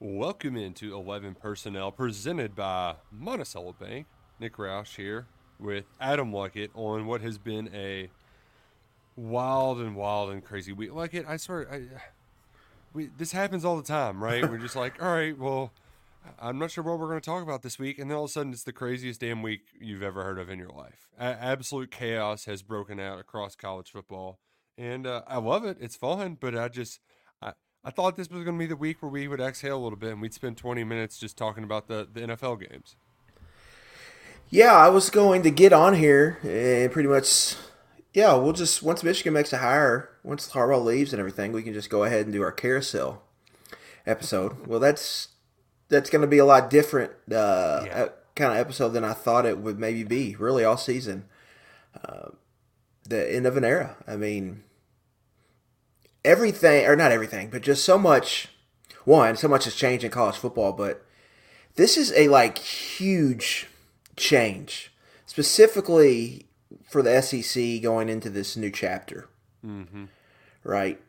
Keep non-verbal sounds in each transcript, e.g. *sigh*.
Welcome into 11 Personnel presented by Monticello Bank. Nick Roush here with Adam Luckett on what has been a wild and wild and crazy week. Like it, I swear, I, we this happens all the time, right? We're just like, all right, well, I'm not sure what we're going to talk about this week, and then all of a sudden, it's the craziest damn week you've ever heard of in your life. A- absolute chaos has broken out across college football, and uh, I love it. It's fun, but I just. I, thought this was going to be the week where we would exhale a little bit and we'd spend 20 minutes just talking about the, the NFL games. Yeah, I was going to get on here and pretty much, yeah, we'll just once Michigan makes a hire, once Harbaugh leaves and everything, we can just go ahead and do our carousel episode. Well, that's that's going to be a lot different uh, Yeah. kind of episode than I thought it would maybe be. Really, all season, uh, the end of an era. I mean, everything or not everything, but just so much. One, so much has changed in college football, but this is a like huge change, specifically for the SEC going into this new chapter. Mm-hmm. Right,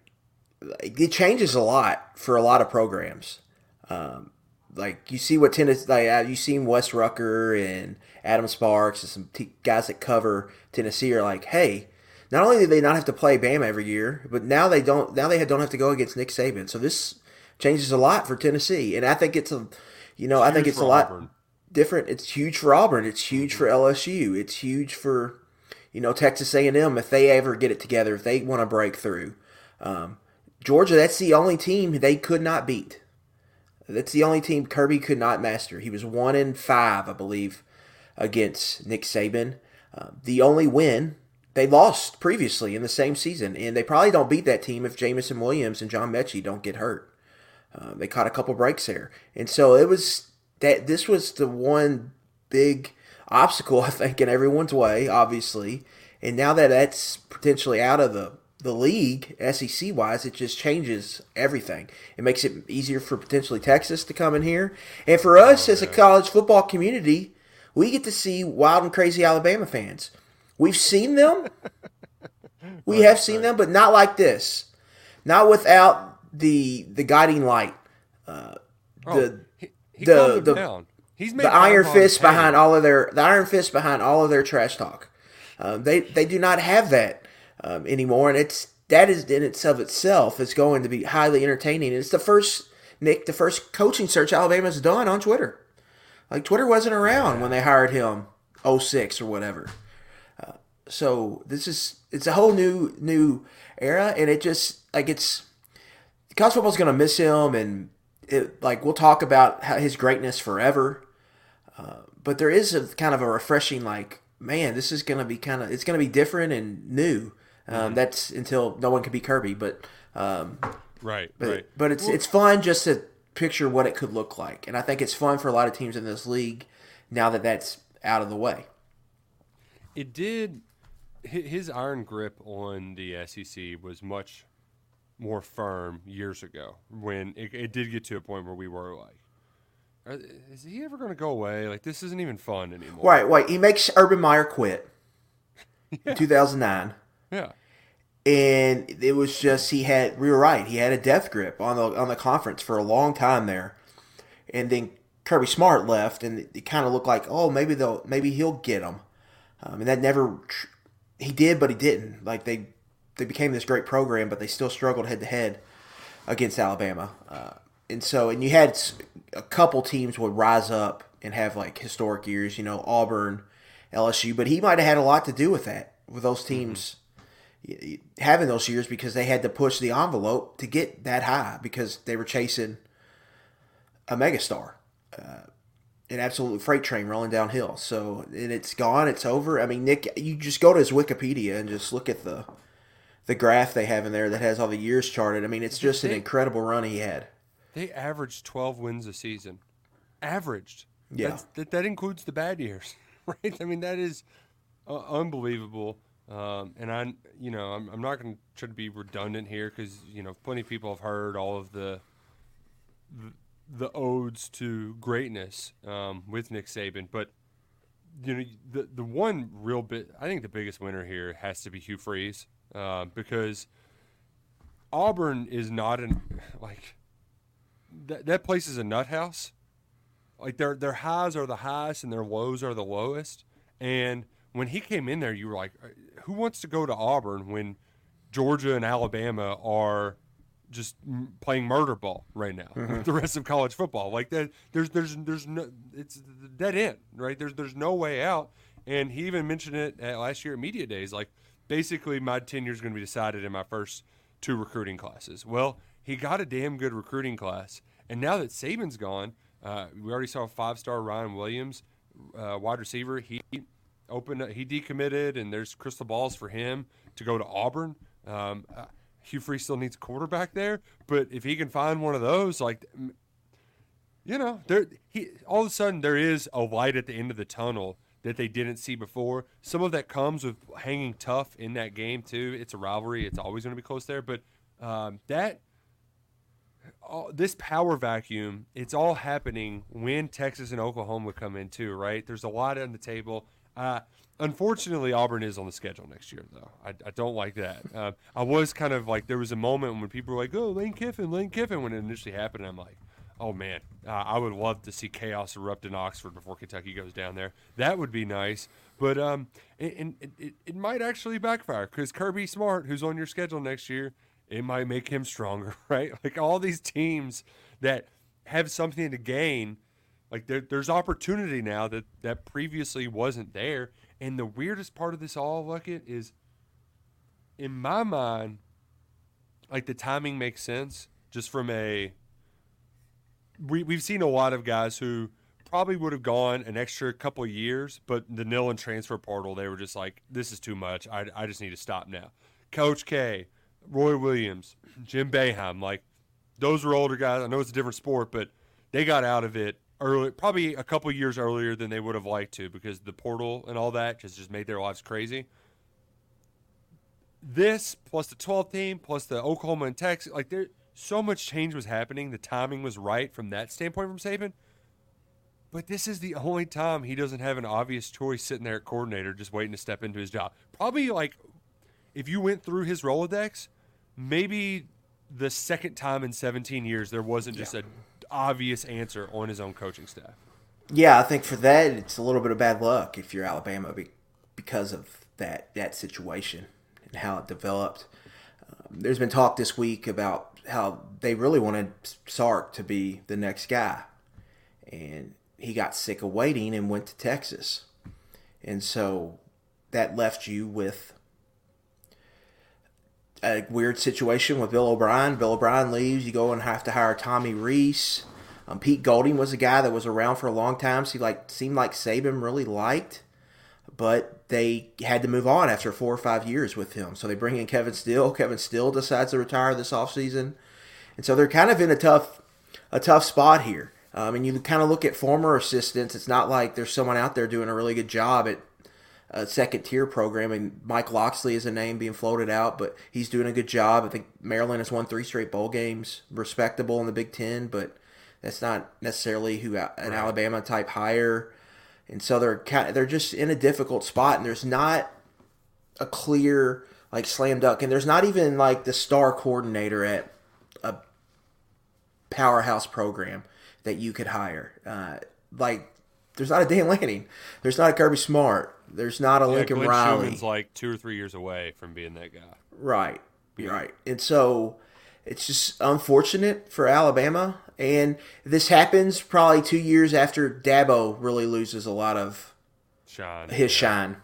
it changes a lot for a lot of programs. Um, like you see what Tennessee, like uh, you seen Wes Rucker and Adam Sparks and some t- guys that cover Tennessee are like, hey. Not only do they not have to play Bama every year, but now they don't. Now they don't have to go against Nick Saban. So this changes a lot for Tennessee, and I think it's a, you know, I think it's a lot Auburn. different. It's huge for Auburn. It's huge for LSU. It's huge for you know Texas A&M if they ever get it together. If they want to break through, um, Georgia. That's the only team they could not beat. That's the only team Kirby could not master. He was one in five, I believe, against Nick Saban. Uh, the only win they lost previously in the same season, and they probably don't beat that team if Jameson Williams and John Metchie don't get hurt. Uh, they caught a couple breaks there, and so it was that this was the one big obstacle *laughs* I think in everyone's way, obviously. And now that that's potentially out of the the league, SEC wise, it just changes everything. It makes it easier for potentially Texas to come in here, and for us as a college football community, we get to see wild and crazy Alabama fans. We've seen them. *laughs* We have seen them, but not like this. Not without the the guiding light. Uh, Oh, the he, he the- the- down. He's made the iron fist behind all of their the iron fist behind all of their trash talk. Um, they they do not have that um, anymore, and it's that is in itself itself is going to be highly entertaining. It's the first Nick, the first coaching search Alabama's done on Twitter. Like Twitter wasn't around when they hired him 06 or whatever. So this is it's a whole new new era, and it just like it's college football's gonna miss him, and it, like we'll talk about how his greatness forever. Uh, but there is a kind of a refreshing like, man, this is gonna be kind of it's gonna be different and new. Um, That's until no one can be Kirby, but um, Right, but, right. but it's it's fun just to picture what it could look like, and I think it's fun for a lot of teams in this league now that that's out of the way. It did. Hi- His iron grip on the SEC was much more firm years ago when it, it did get to a point where we were like, is he ever going to go away? Like, this isn't even fun anymore. Right, right. He makes Urban Meyer quit *laughs* in 2009. Yeah. and it was just he had we were right he had a death grip on the on the conference for a long time there and then Kirby Smart left and it kind of looked like oh maybe they'll maybe he'll get him um, and that never tr- he did but he didn't. Like they they became this great program but they still struggled head to head against Alabama. Uh, and so and you had a couple teams would rise up and have like historic years you know Auburn LSU but he might have had a lot to do with that with those teams having those years because they had to push the envelope to get that high because they were chasing a megastar, uh, an absolute freight train rolling downhill. So and it's gone, it's over. I mean, Nick, you just go to his Wikipedia and just look at the the graph they have in there that has all the years charted. I mean, it's just an incredible run he had. They averaged 12 wins a season. Averaged. Yeah. That's, that, that includes the bad years, *laughs* right? I mean, that is uh, unbelievable. Um, and I, you know, I'm, I'm not going to try to be redundant here because, you know, plenty of people have heard all of the the, odes to greatness um, with Nick Saban. But, you know, the, the one real bit, I think the biggest winner here has to be Hugh Freeze uh, because Auburn is not an, like, that, that place is a nut house. Like their their highs are the highest and their lows are the lowest. And when he came in there, you were like, "Uh, who wants to go to Auburn when Georgia and Alabama are just m- playing murder ball right now with *laughs* the rest of college football? Like that, there's there's there's no it's the dead end, right? There's there's no way out. And he even mentioned it at last year at media days, like basically my tenure is going to be decided in my first two recruiting classes. Well, he got a damn good recruiting class, and now that Saban's gone, uh, we already saw five star Ryan Williams, uh, wide receiver. He opened, he decommitted, and there's crystal balls for him to go to Auburn. Um, uh, Hugh Freeze still needs a quarterback there, but if he can find one of those, like you know, there he all of a sudden there is a light at the end of the tunnel that they didn't see before. Some of that comes with hanging tough in that game too. It's a rivalry; it's always going to be close there. But um, that all, this power vacuum, it's all happening when Texas and Oklahoma come in too, right? There's a lot on the table. Uh, unfortunately, Auburn is on the schedule next year, though. I, I don't like that. Uh, *laughs* I was kind of like there was a moment when people were like, "Oh, Lane Kiffin, Lane Kiffin," when it initially happened. I'm like, "Oh man, uh, I would love to see chaos erupt in Oxford before Kentucky goes down there. That would be nice." But um, and it, it, it might actually backfire because Kirby Smart, who's on your schedule next year, it might make him stronger, *laughs* right? Like all these teams that have something to gain, like there, there's opportunity now that that previously wasn't there. And the weirdest part of this all, Luckett, is in my mind, like the timing makes sense just from a. We, we've seen a lot of guys who probably would have gone an extra couple years, but the NIL and transfer portal, they were just like, this is too much. I, I just need to stop now. Coach K, Roy Williams, Jim Boeheim, like those were older guys. I know it's a different sport, but they got out of it early, probably a couple years earlier than they would have liked to because the portal and all that just just made their lives crazy. This plus the 12th team plus the Oklahoma and Texas, like there so much change was happening. The timing was right from that standpoint from Saban. But this is the only time he doesn't have an obvious choice sitting there at coordinator just waiting to step into his job. Probably like if you went through his Rolodex, maybe the second time in 17 years there wasn't just a obvious answer on his own coaching staff. Yeah, I think for that it's a little bit of bad luck if you're Alabama be- because of that that situation and how it developed. Um, there's been talk this week about how they really wanted Sark to be the next guy, and he got sick of waiting and went to Texas, and so that left you with a weird situation with Bill O'Brien. Bill O'Brien leaves. You go and have to hire Tommy Rees. Um, Pete Golding was a guy that was around for a long time. So he like seemed like Saban really liked, but they had to move on after four or five years with him. So they bring in Kevin Steele. Kevin Steele decides to retire this offseason. and so they're kind of in a tough a tough spot here. Um, and you kind of look at former assistants. It's not like there's someone out there doing a really good job at a second tier program. And Mike Locksley is a name being floated out, but he's doing a good job. I think Maryland has won three straight bowl games, respectable in the Big Ten, but that's not necessarily who an Alabama type hire. And so they're kind of, they're just in a difficult spot, and there's not a clear like slam dunk, and there's not even like the star coordinator at a powerhouse program that you could hire. Uh, like there's not a Dan Lanning, there's not a Kirby Smart, there's not a Yeah, Lincoln Glenn Riley. Schumann's like two or three years away from being that guy. Right. You're right. And so it's just unfortunate for Alabama. And this happens probably two years after Dabo really loses a lot of Shine. his shine.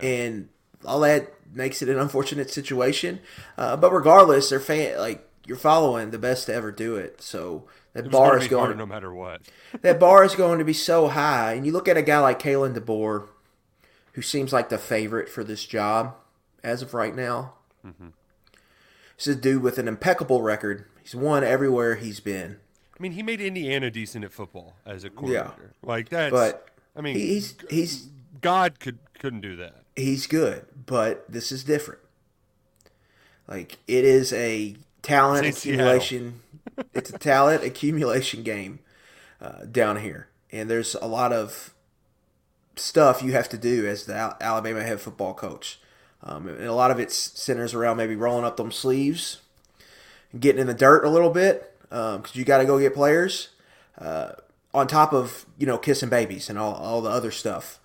And all that makes it an unfortunate situation. Uh, but regardless, they're fan like you're following the best to ever do it. So that bar gonna is going hard no matter what. *laughs* that bar is going to be so high. And you look at a guy like Kalen DeBoer, who seems like the favorite for this job as of right now. This is a dude with an impeccable record. He's won everywhere he's been. I mean, he made Indiana decent at football as a coordinator. Yeah. Like that's. But I mean, he's he's God could couldn't do that. he's good, but this is different. Like it is a talent It's accumulation. it's a talent accumulation game uh, down here, and there's a lot of stuff you have to do as the Al- Alabama head football coach, um, and a lot of it centers around maybe rolling up them sleeves, getting in the dirt a little bit because you got to go get players. Uh, on top of you know kissing babies and all, all the other stuff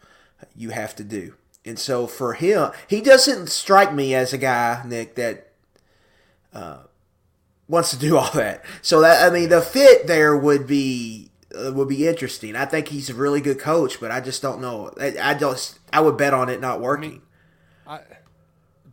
you have to do. And so for him, he doesn't strike me as a guy, Nick, that uh, wants to do *laughs* all that. So that I mean, the fit there would be uh, would be interesting. I think he's a really good coach, but I just don't know. I, I just I would bet on it not working. I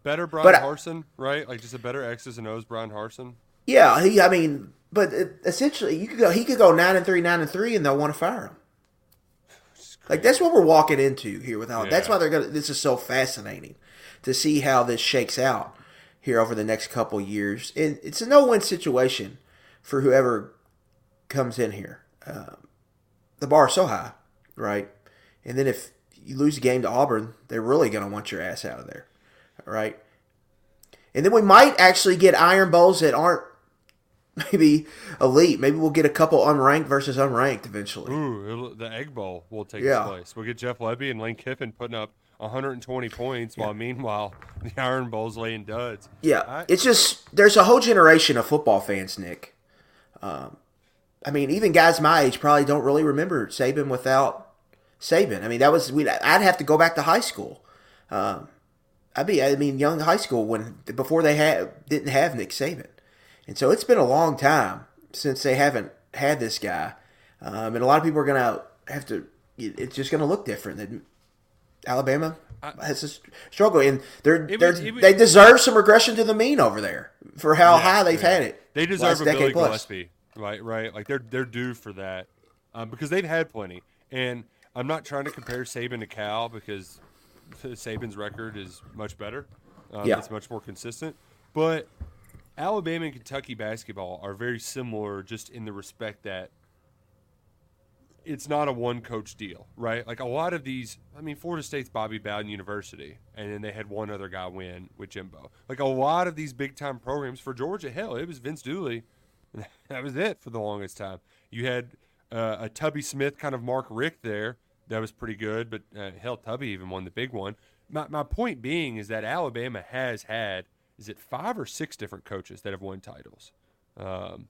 better Bryan But I- Harsin, right? Like just a better X's and O's Bryan Harsin. yeah, he. I mean, but it, essentially, you could go. He could go nine and three, nine and three, and they'll want to fire him. *sighs* Like that's what we're walking into here with Alabama. That's why they're gonna. This is so fascinating to see how this shakes out here over the next couple years. And it's a no-win situation for whoever comes in here. Um, the bar is so high, right? And then if you lose a game to Auburn, they're really gonna want your ass out of there, right? And then we might actually get Iron Bowls that aren't *laughs* maybe elite. Maybe we'll get a couple unranked versus unranked eventually. Ooh, the Egg Bowl will take Yeah. place. We'll get Jeff Lebby and Lane Kiffin putting up 120 points, while meanwhile *laughs* the Iron Bowl's laying duds. Yeah, I- it's just there's a whole generation of football fans, Nick. Um, I mean, even guys my age probably don't really remember Saban without Saban. I mean, that was we. I'd have to go back to high school. Um, I'd be, I mean, young high school when before they had didn't have Nick Saban, and so it's been a long time since they haven't had this guy, um, and a lot of people are gonna have to. It's just gonna look different. Alabama has a struggle, and they're, they're it they deserve some regression to the mean over there for how high they've Yeah. had it. They deserve a Billy plus. Gillispie, right? Right? Like they're they're due for that um, because they've had plenty. And I'm not trying to compare Saban to Cal because Saban's record is much better. Um, Yeah. it's much more consistent. But Alabama and Kentucky basketball are very similar, just in the respect that it's not a one coach deal, right? Like a lot of these, I mean, Florida State's Bobby Bowden University, and then they had one other guy win with Jimbo. Like a lot of these big time programs for Georgia, hell, it was Vince Dooley. *laughs* That was it for the longest time. You had uh, a Tubby Smith kind of Mark Richt there. That was pretty good, but uh, hell, Tubby even won the big one. My, my point being is that Alabama has had, is it five or six different coaches that have won titles? Um,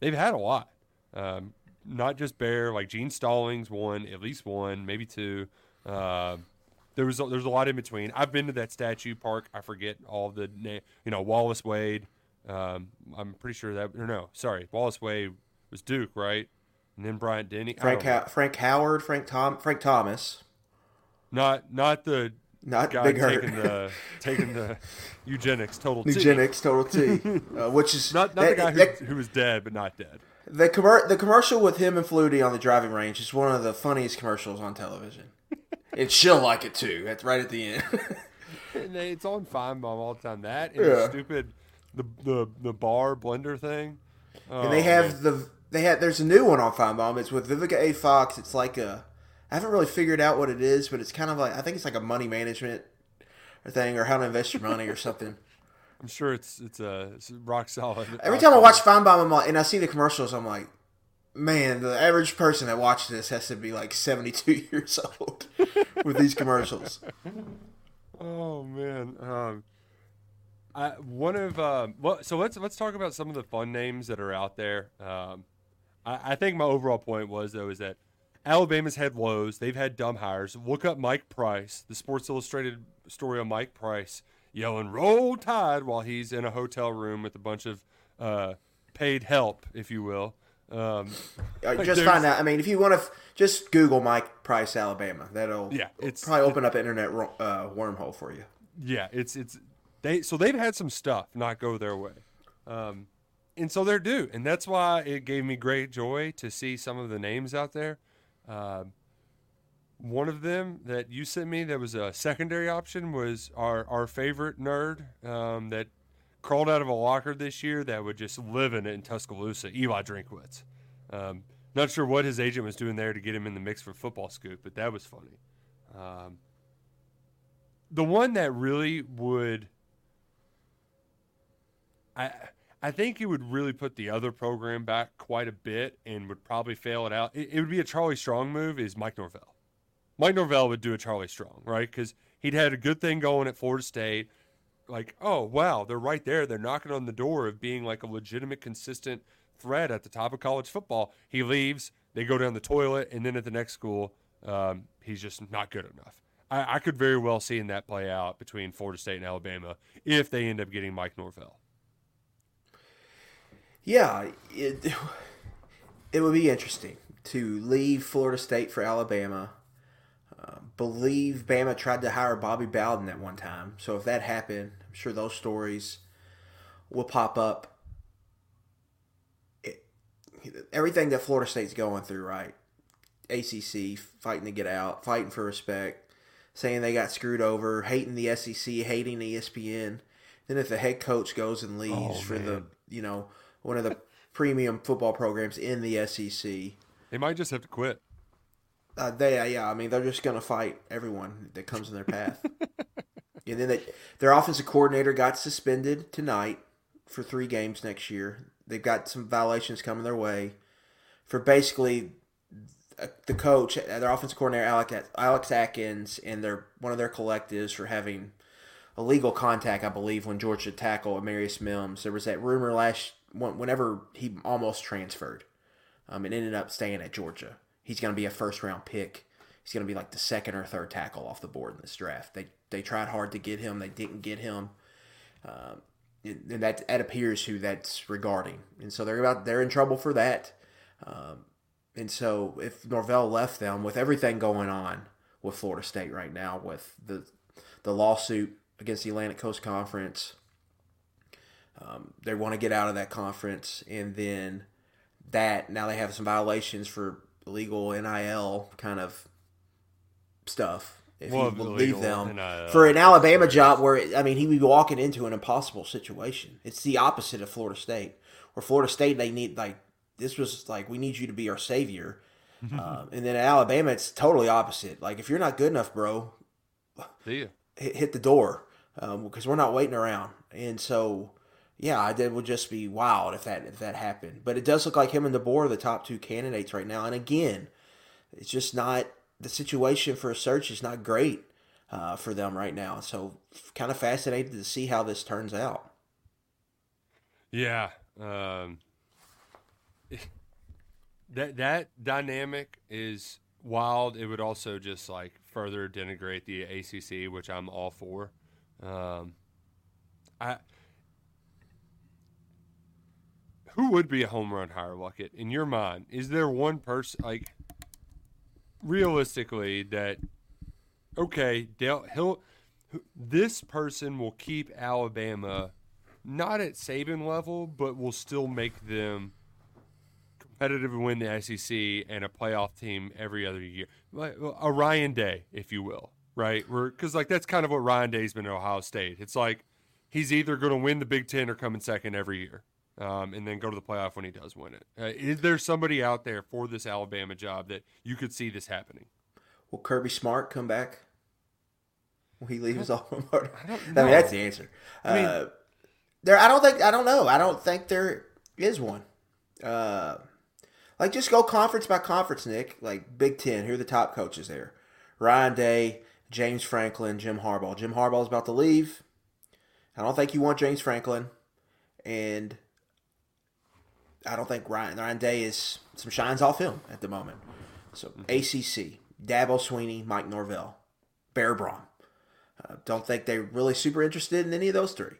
they've had a lot. Um, not just Bear, like Gene Stallings won at least one, maybe two. Um there was there's a lot in between. I've been to that statue park. I forget all the na- you know Wallace Wade. Um, I'm pretty sure that or no, sorry, Wallace Wade was Duke, right? And then Bryant Denny. Frank. How- Frank Howard, Frank Tom, Frank Thomas, not not the not guy Big Hurt. taking the taking the *laughs* Nugenix total T. Nugenix, total T, *laughs* uh, which is Not not that- the guy who, that- who was dead but not dead. the commer- the commercial with him and Flutie on the driving range is one of the funniest commercials on television. *laughs* and she'll like it too. That's right at the end. And they, it's on Finebaum all the time. That and Yeah. stupid the the the bar blender thing. and they Oh, have the they have there's a new one on Finebaum. It's with Vivica A. Fox. It's like a I haven't really figured out what it is, but it's kind of like I think it's like a money management thing or how to invest your money or something. *laughs* I'm sure it's it's a it's rock solid. Every time I watch Finebaum I'm like, and I see the commercials, I'm like, man, the average person that watches this has to be like 72 *laughs* years old *laughs* with these commercials. Oh man. Um, I one of um, well, so let's let's talk about some of the fun names that are out there. Um, I, I think my overall point was though is that Alabama's had lows. They've had dumb hires. Look up Mike Price, the Sports Illustrated story on Mike Price yelling "Roll Tide" while he's in a hotel room with a bunch of uh, paid help, if you will. Um, Uh, Like, just find out. I mean, if you want to, f- just Google Mike Price, Alabama. That'll Yeah, it's- probably open up an internet ro- uh, wormhole for you. Yeah, it's it's they so they've had some stuff not go their way, um, and so they're due, and that's why it gave me great joy to see some of the names out there. Um, one of them that you sent me that was a secondary option was our our favorite nerd um, that crawled out of a locker this year that would just live in it in Tuscaloosa, Eli Drinkwitz. Um, not sure what his agent was doing there to get him in the mix for football scoop, but that was funny. Um, the one that really would, I I think it would really put the other program back quite a bit and would probably fail it out. It, it would be a Charlie Strong move. Is Mike Norvell? Mike Norvell would do a Charlie Strong, right? Because he'd had a good thing going at Florida State. Like, oh wow, they're right there. They're knocking on the door of being like a legitimate, consistent threat at the top of college football. He leaves, they go down the toilet, and then at the next school, um, he's just not good enough. I, I, could very well see in that play out between Florida State and Alabama if they end up getting Mike Norvell. Yeah, it, it would be interesting to leave Florida State for Alabama. Uh, believe Bama tried to hire Bobby Bowden at one time. So if that happened, I'm sure those stories will pop up everything that Florida State's going through, right? ACC fighting to get out, fighting for respect, saying they got screwed over, hating the SEC, hating ESPN. Then if the head coach goes and leaves oh, for the you know one of the premium football programs in the SEC, they might just have to quit. Uh, they yeah, I mean they're just gonna fight everyone that comes in their path. *laughs* and then they, their offensive coordinator got suspended tonight for three games next year. They've got some violations coming their way for basically uh, the coach, uh, their offensive coordinator Alex, Alex Atkins, and their one of their collectives for having illegal contact. I believe when Georgia tackled Amarius Mims, there was that rumor last whenever he almost transferred, um, and ended up staying at Georgia. He's going to be a first round pick. He's going to be like the second or third tackle off the board in this draft. They they tried hard to get him. They didn't get him. Um, and that that appears who that's regarding, and so they're about they're in trouble for that. Um, and so if Norvell left them with everything going on with Florida State right now, with the the lawsuit against the Atlantic Coast Conference, um, they want to get out of that conference, and then that now they have some violations for legal NIL kind of stuff if well, would leave them uh, for an Alabama job where I mean he would be walking into an impossible situation. It's the opposite of Florida State, where Florida State they need like this was like we need you to be our savior, uh, *laughs* and then Alabama it's totally opposite. Like if you're not good enough, bro, hit, hit, the door because um, we're not waiting around. And so yeah, it would just be wild if that if that happened. But it does look like him and DeBoer are the top two candidates right now. And again, it's just not the situation for a search is not great uh, for them right now. So, kind of fascinated to see how this turns out. Yeah, um, that that dynamic is wild. It would also just like further denigrate the ACC, which I'm all for. Um, I who would be a home run hire Luckett in your mind? Is there one person like? realistically that okay, Dale, he'll this person will keep Alabama not at Saban level, but will still make them competitive and win the SEC and a playoff team every other year, like a Ryan Day, if you will, right? Because like that's kind of what Ryan Day's been at Ohio State. It's like he's either going to win the Big Ten or come in second every year um, and then go to the playoff when he does win it. Uh, is there somebody out there for this Alabama job that you could see this happening? Will Kirby Smart come back? Will he leave his alma mater? I, don't know. I mean, that's the answer. I mean, uh, there. I don't think. I don't know. I don't think there is one. Uh, like, just go conference by conference, Nick. Like Big Ten. Who are the top coaches there? Ryan Day, James Franklin, Jim Harbaugh. Jim Harbaugh is about to leave. I don't think you want James Franklin, and I don't think Ryan Ryan Day is some shines off him at the moment. So mm-hmm. ACC, Dabo Swinney, Mike Norvell, Bear Brohm. Uh, don't think they're really super interested in any of those three.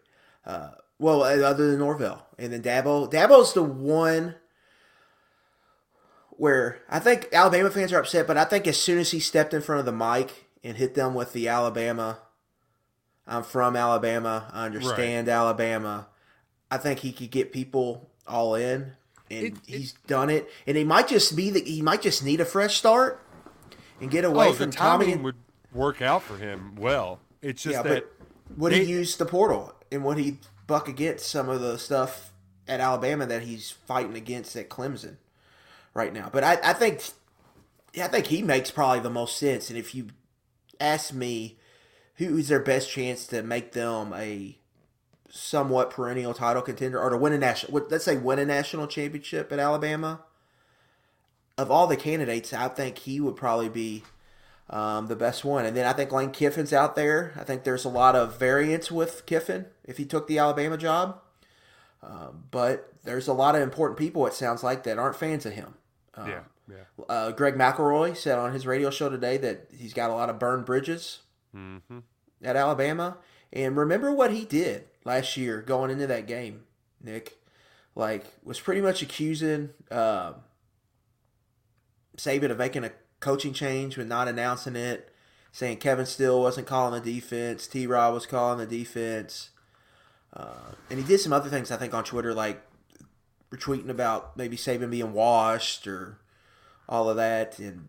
Uh, well, uh, other than Norvell, and then Dabo. Dabo's the one where I think Alabama fans are upset, but I think as soon as he stepped in front of the mic and hit them with the Alabama, I'm from Alabama, I understand right. Alabama. I think he could get people all in, and it, he's it, done it. And he might just be that he might just need a fresh start and get away oh, from the Tommy. And, would work out for him well. It's just yeah, that would they, he use the portal and would he buck against some of the stuff at Alabama that he's fighting against at Clemson right now. But I, I think, yeah, I think he makes probably the most sense. And if you ask me, who is their best chance to make them a somewhat perennial title contender or to win a national, let's say win a national championship at Alabama? Of all the candidates, I think he would probably be um, the best one. And then I think Lane Kiffin's out there. I think there's a lot of variance with Kiffin if he took the Alabama job. Uh, but there's a lot of important people, it sounds like, that aren't fans of him. Um, yeah, yeah. Uh, Greg McElroy said on his radio show today that he's got a lot of burned bridges mm-hmm. at Alabama. And remember what he did last year going into that game, Nick. Like, was pretty much accusing uh, Saban of making a coaching change but not announcing it, saying Kevin Steele wasn't calling the defense, T. Rob was calling the defense. Uh, and he did some other things, I think, on Twitter, like retweeting about maybe Saban being washed or all of that. And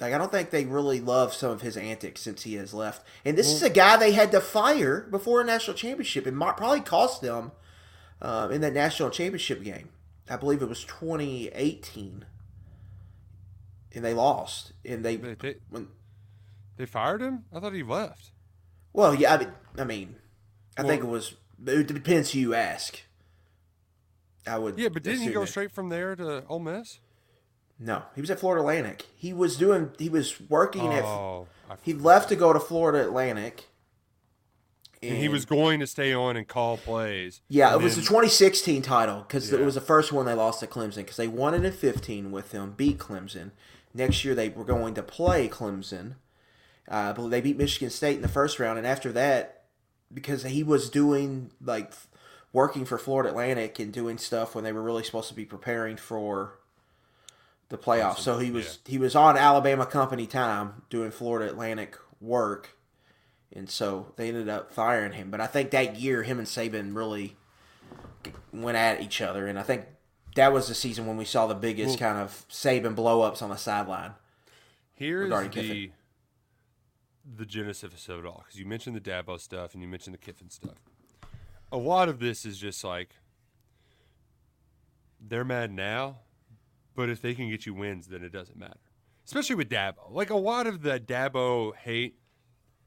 like, I don't think they really love some of his antics since he has left. And this well, is a guy they had to fire before a national championship. It might probably cost them uh, in that national championship game. I believe it was 2018. And they lost. And they, they, when, they fired him? I thought he left. Well, yeah, I mean, I, mean, I well, think it was. It depends who you ask. I would. Yeah, but didn't he go it. straight from there to Ole Miss? No, he was at Florida Atlantic. He was doing. He was working oh, at. He left to go to Florida Atlantic. And, and he was going to stay on and call plays. Yeah, it was the 2016 title because yeah. it was the first one they lost to Clemson because they won it in 15 with them, beat Clemson. Next year they were going to play Clemson. Uh, but they beat Michigan State in the first round, and after that, because he was doing like working for Florida Atlantic and doing stuff when they were really supposed to be preparing for the playoffs. So he was yeah. he was on Alabama company time doing Florida Atlantic work, and so they ended up firing him. But I think that year, him and Saban really went at each other, and I think that was the season when we saw the biggest well, kind of Saban blowups on the sideline. Here's the Kiffin. the genesis of it all because you mentioned the Dabo stuff and you mentioned the Kiffin stuff. A lot of this is just like they're mad now but if they can get you wins, then it doesn't matter. Especially with Dabo. Like a lot of the Dabo hate,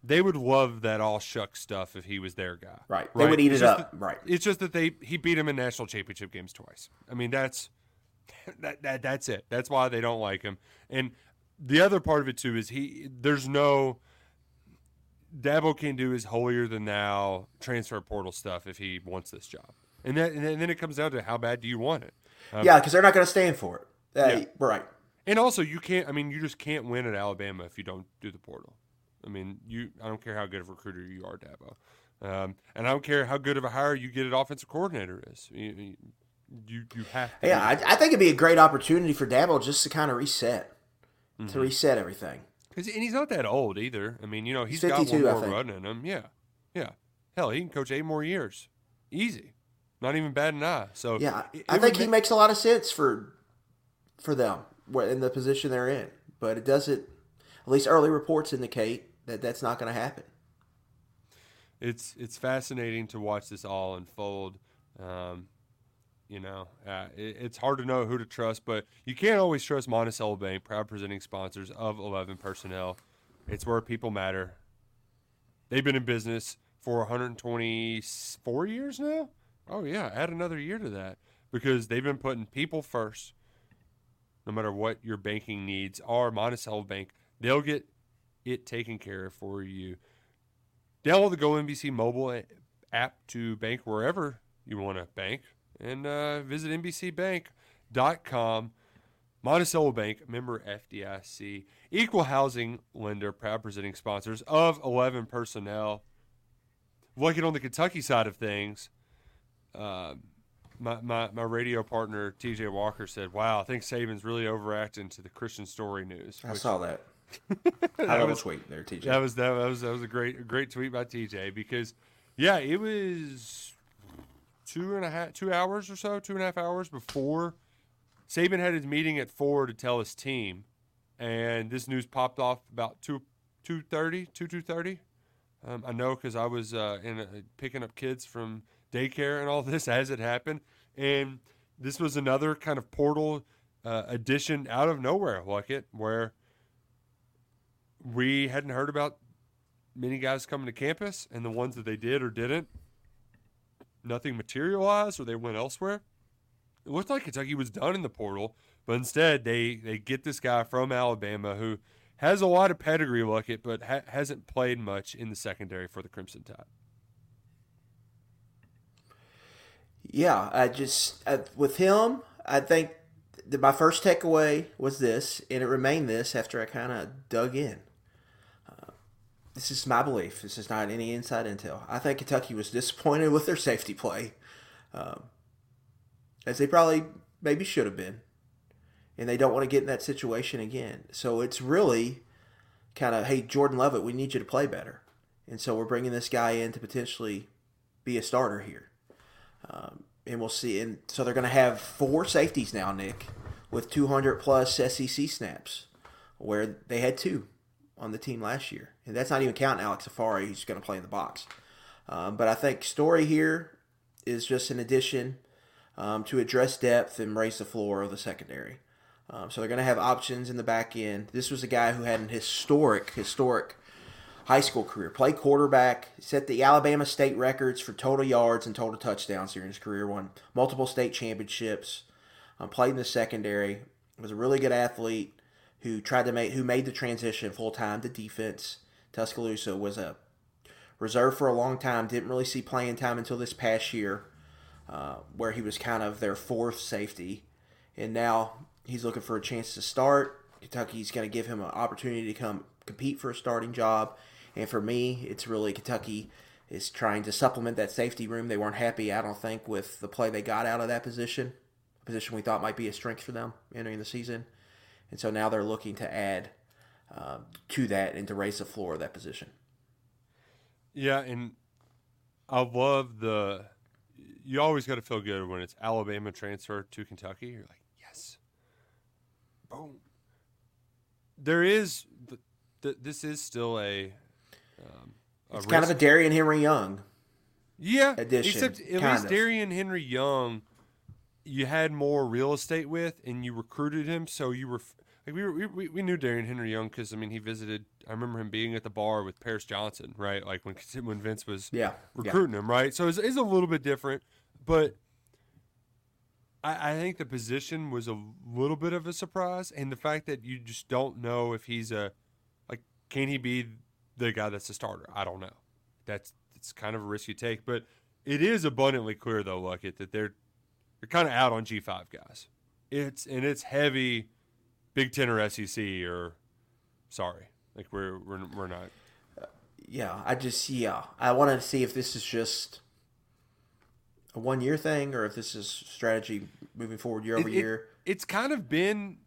they would love that all shuck stuff if he was their guy. Right. right? They would eat it's it up. right. It's just that they he beat him in national championship games twice. I mean, that's *laughs* that, that that's it. That's why they don't like him. And the other part of it too is he there's no Dabo can do his holier than thou transfer portal stuff if he wants this job. And, that, and then it comes down to how bad do you want it? Um, yeah, because they're not going to stand for it. Uh, yeah. Right. And also, you can't. I mean, you just can't win at Alabama if you don't do the portal. I mean, you. I don't care how good of a recruiter you are, Dabo, um, and I don't care how good of a hire you get at offensive coordinator is. You, you, you have. yeah, I, I, think it'd be a great opportunity for Dabo just to kind of reset, mm-hmm. to reset everything. Because and he's not that old either. I mean, you know, he's, got one more run in him. Yeah, yeah. Hell, he can coach eight more years, easy. Not even bad an eye. So yeah, it, I think he make, makes a lot of sense for for them in the position they're in. But it doesn't. At least early reports indicate that that's not going to happen. It's it's fascinating to watch this all unfold. Um, you know, uh, it, it's hard to know who to trust, but you can't always trust Monticello Bank, proud presenting sponsors of Eleven Personnel. It's where people matter. They've been in business for 124 years now. Oh yeah, add another year to that because they've been putting people first no matter what your banking needs are. Monticello Bank, they'll get it taken care of for you. Download the GoMBC mobile app to bank wherever you want to bank and uh, visit MBCBank.com. Monticello Bank, member FDIC, equal housing lender, proud presenting sponsors of 11 personnel. Looking on the Kentucky side of things, uh, my, my, my radio partner TJ Walker said, "Wow, I think Saban's really overacting to the Kristian Story news." I saw that. *laughs* that was tweet there, TJ. That was that was that was a great great tweet by TJ because, yeah, it was two and a half two hours or so, two and a half hours before Saban had his meeting at four to tell his team, and this news popped off about two two thirty, two two thirty. Um, I know because I was uh, in a, picking up kids from daycare and all *laughs* this as it happened. And this was another kind of portal uh, addition out of nowhere, like it, where we hadn't heard about many guys coming to campus, and the ones that they did or didn't, nothing materialized or they went elsewhere. It looked like Kentucky was done in the portal, but instead they, they get this guy from Alabama who has a lot of pedigree, like it, but ha- hasn't played much in the secondary for the Crimson Tide. Yeah, I just I, with him, I think that my first takeaway was this, and it remained this after I kind of dug in. Uh, this is my belief. This is not any inside intel. I think Kentucky was disappointed with their safety play, um, as they probably maybe should have been, and they don't want to get in that situation again. So it's really kind of, hey, Jordan Lovett, we need you to play better, and so we're bringing this guy in to potentially be a starter here. Um, and we'll see. And so they're going to have four safeties now, Nick, with 200 plus SEC snaps, where they had two on the team last year. And that's not even counting Alex Afari, who's going to play in the box. Um, but I think Story here is just an addition um, to address depth and raise the floor of the secondary. Um, so they're going to have options in the back end. This was a guy who had an historic, historic high school career. Played quarterback, set the Alabama state records for total yards and total touchdowns during his career. Won multiple state championships. Um, played in the secondary. Was a really good athlete who tried to make who made the transition full time to defense. Tuscaloosa was a reserve for a long time. Didn't really see playing time until this past year, uh, where he was kind of their fourth safety, and now he's looking for a chance to start. Kentucky's going to give him an opportunity to come compete for a starting job and for me, it's really Kentucky is trying to supplement that safety room. They weren't happy, I don't think, with the play they got out of that position, a position we thought might be a strength for them entering the season. And so now they're looking to add uh, to that and to raise the floor of that position. Yeah, and I love the. You always got to feel good when it's Alabama transfer to Kentucky. You're like, yes, boom. There is, the, the, this is still a um, it's kind of a Darrion Henry Young. Yeah, addition. Except at least of. Darrion Henry Young, you had more real estate with, and you recruited him, so you were like we were, we, we knew Darrion Henry Young because I mean he visited. I remember him being at the bar with Paris Johnson, right? Like when when Vince was yeah, recruiting yeah. him, right? So it's, it's a little bit different, but I, I think the position was a little bit of a surprise, and the fact that you just don't know if he's a like can he be the guy that's the starter. I don't know. That's it's kind of a risk you take, but it is abundantly clear though, Luckett, that they're they're kind of out on G five guys. It's and it's heavy Big Ten or SEC or sorry, like we're we're we're not. yeah, I just yeah, I wanted to see if this is just a one year thing or if this is strategy moving forward year over it, year. It's kind of been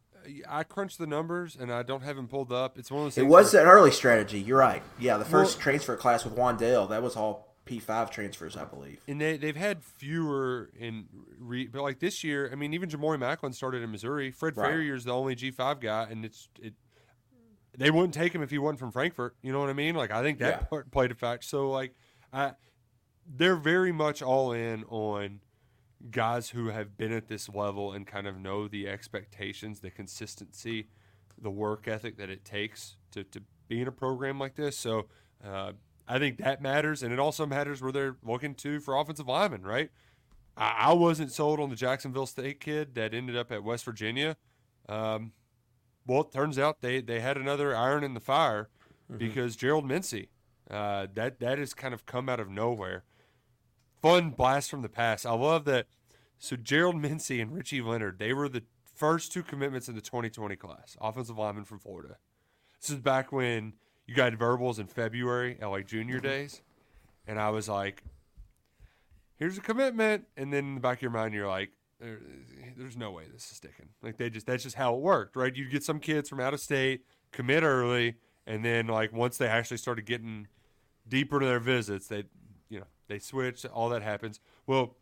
I crunched the numbers and I don't have them pulled up. It's one of those. It was where, an early strategy. You're right. Yeah, the first well, transfer class with Wan'Dale, that was all P five transfers, I believe. And they they've had fewer in, re, but like this year, I mean, even Ja'Mori Maclin started in Missouri. Fred right. is the only G five guy, and it's it. They wouldn't take him if he wasn't from Frankfurt. You know what I mean? Like I think that yeah. part played a fact. So like, I, they're very much all in on guys who have been at this level and kind of know the expectations, the consistency, the work ethic that it takes to, to be in a program like this. So uh, I think that matters. And it also matters where they're looking to for offensive linemen, right? I, I wasn't sold on the Jacksonville State kid that ended up at West Virginia. Um, well, it turns out they, they had another iron in the fire mm-hmm. because Gerald Mincey, uh, that, that has kind of come out of nowhere fun blast from the past. I love that. So Gerald Mincey and Richie Leonard, they were the first two commitments in the 2020 class, offensive lineman from Florida. This is back when you got verbals in February at like junior mm-hmm. days, and I was like, "Here's a commitment," and then in the back of your mind, you're like, there, "There's no way this is sticking." Like they just that's just how it worked, right? You'd get some kids from out of state commit early, and then like once they actually started getting deeper to their visits, they they switch, all that happens. Well,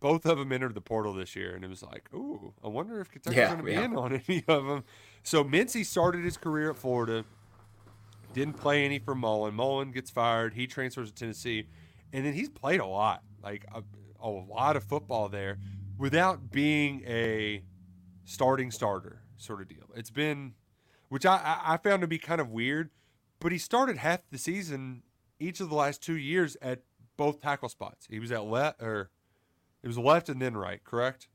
both of them entered the portal this year, and it was like, ooh, I wonder if Kentucky's yeah, going to be yeah. in on *laughs* any of them. So Mincey started his career at Florida, didn't play any for Mullen. Mullen gets fired. He transfers to Tennessee, and then he's played a lot. like a, a lot of football there without being a starting starter sort of deal. It's been, which I, I found to be kind of weird, but he started half the season each of the last two years at both tackle spots. He was at left or it was left and then right, correct?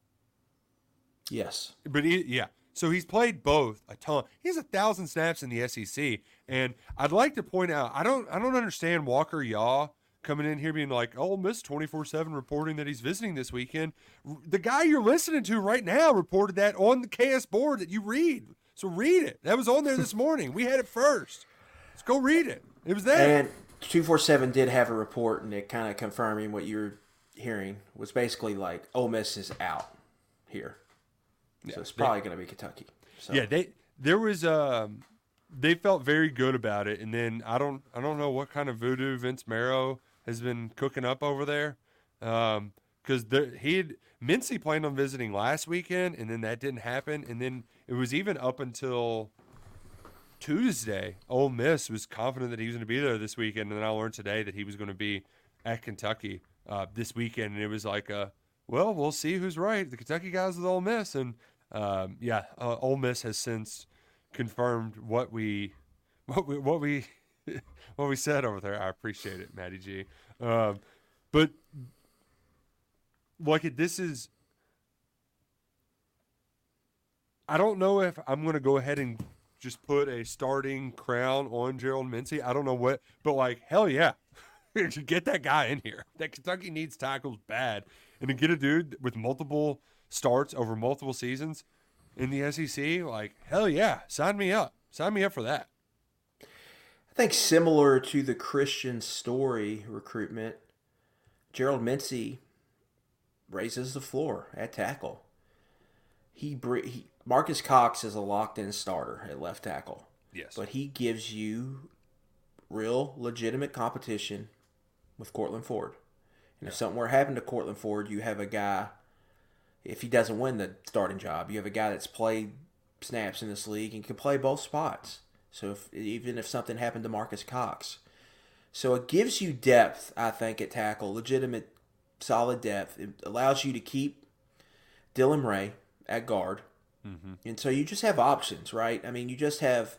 Yes. But he, yeah, so he's played both a ton. He has a thousand snaps in the SEC, and I'd like to point out I don't I don't understand Walker Yaw coming in here being like, "Oh, Miss twenty four seven reporting that he's visiting this weekend." The guy you're listening to right now reported that on the KS board that you read. So read it. That was on there this morning. We had it first. Let's go read it. It was there. And two four seven did have a report, and it kind of confirming what you're hearing was basically like, "Ole Miss is out here." so it's probably going to be Kentucky. So. Yeah, they there was um they felt very good about it, and then I don't I don't know what kind of voodoo Vince Marrow has been cooking up over there, um because he had Mincey planned on visiting last weekend, and then that didn't happen, and then it was even up until Tuesday. Ole Miss was confident that he was going to be there this weekend, and then I learned today that he was going to be at Kentucky uh, this weekend, and it was like a well, we'll see who's right. The Kentucky guys with Ole Miss, and um, yeah, uh, Ole Miss has since confirmed what we *laughs* what we what we *laughs* what we said over there. I appreciate it, Maddie G. Um, but like this is, I don't know if I'm going to go ahead and just put a starting crown on Gerald Mincey. I don't know what, but like hell yeah. *laughs* get that guy in here. That Kentucky needs tackles bad, and to get a dude with multiple starts over multiple seasons in the SEC, like hell yeah, sign me up. Sign me up for that. I think similar to the Kristian Story recruitment, Gerald Mincey raises the floor at tackle. He, he Marques Cox is a locked-in starter at left tackle. Yes, but he gives you real, legitimate competition with Courtland Ford. And yeah. if something were to happen to Courtland Ford, you have a guy if he doesn't win the starting job, you have a guy that's played snaps in this league and can play both spots. So if, even if something happened to Marques Cox, so it gives you depth, I think, at tackle, legitimate, solid depth. It allows you to keep Dylan Ray at guard, mm-hmm. and so you just have options, right? I mean, you just have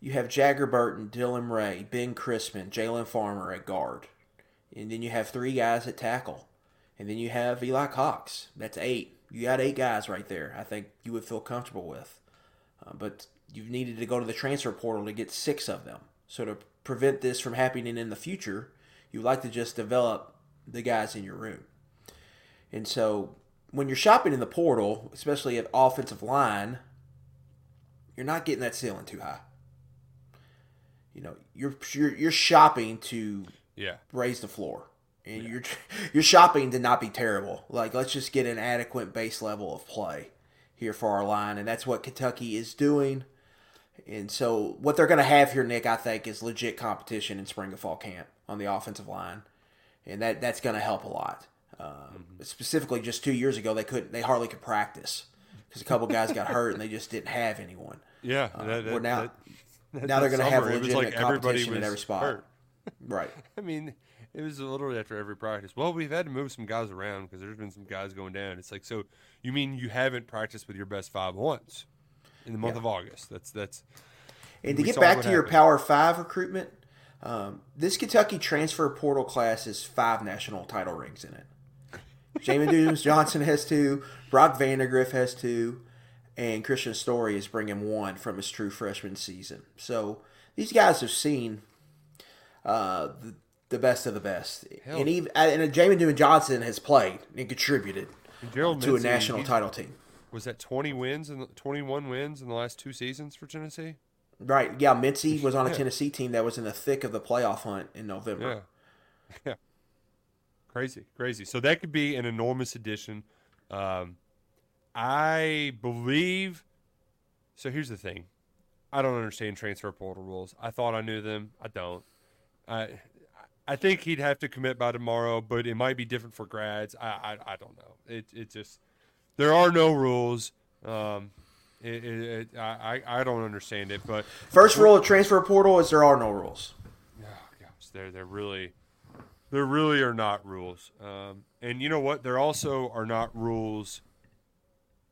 you have Jagger Burton, Dylan Ray, Ben Christman, Jalen Farmer at guard, and then you have three guys at tackle. And then you have Eli Cox. That's eight. You got eight guys right there. I think you would feel comfortable with. Uh, but you've needed to go to the transfer portal to get six of them. So to prevent this from happening in the future, you like to just develop the guys in your room. And so when you're shopping in the portal, especially at offensive line, you're not getting that ceiling too high. You know, you're you're, you're shopping to yeah raise the floor and yeah. you're *laughs* you're shopping to not be terrible. Like let's just get an adequate base level of play here for our line, and that's what Kentucky is doing. And so what they're going to have here, Nick, I think, is legit competition in spring and fall camp on the offensive line, and that that's going to help a lot. Um, mm-hmm. Specifically, just two years ago, they couldn't, they hardly could practice because a couple guys got hurt and they just didn't have anyone. Yeah, uh, that, that, now that, now they're going to have legitimate like competition at every spot. *laughs* right. I mean, it was literally after every practice. Well, we've had to move some guys around because there's been some guys going down. It's like, so you mean you haven't practiced with your best five once in the month yeah. of August? That's that's. And to get back to happened. your Power Five recruitment, um, this Kentucky transfer portal class has five national title rings in it. Jamin Dooms Johnson has two. Brock Vandagriff has two, and Kristian Story is bringing one from his true freshman season. So these guys have seen uh, the, the best of the best. Hell. And even and Jamin Newman Johnson has played and contributed and to a national title team. Was that twenty wins and twenty one wins in the last two seasons for Tennessee? Right. Yeah, Mincey was on a yeah. Tennessee team that was in the thick of the playoff hunt in November. Yeah. *laughs* Yeah. Crazy, crazy. So that could be an enormous addition. Um, I believe. So here's the thing. I don't understand transfer portal rules. I thought I knew them. I don't. I I think he'd have to commit by tomorrow, but it might be different for grads. I I, I don't know. It it just there are no rules. Um, it, it, it, I I don't understand it. But first rule of transfer portal is there are no rules. Oh gosh, they're they're really There really are not rules. Um, and you know what? There also are not rules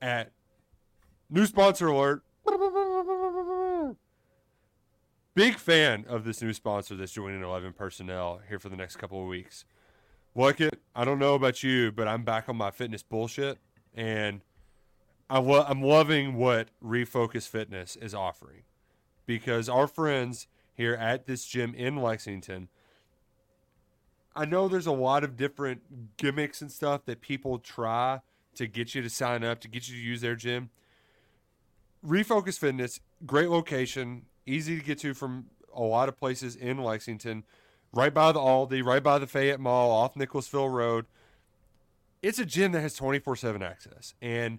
at new sponsor alert. Big fan of this new sponsor that's joining 11 personnel here for the next couple of weeks. Look it, I don't know about you, but I'm back on my fitness bullshit, and I I'm loving what Refocus Fitness is offering because our friends here at this gym in Lexington. I know there's a lot of different gimmicks and stuff that people try to get you to sign up, to get you to use their gym. Refocus Fitness, great location, easy to get to from a lot of places in Lexington, right by the Aldi, right by the Fayette Mall, off Nicholasville Road. It's a gym that has 24 7 access. And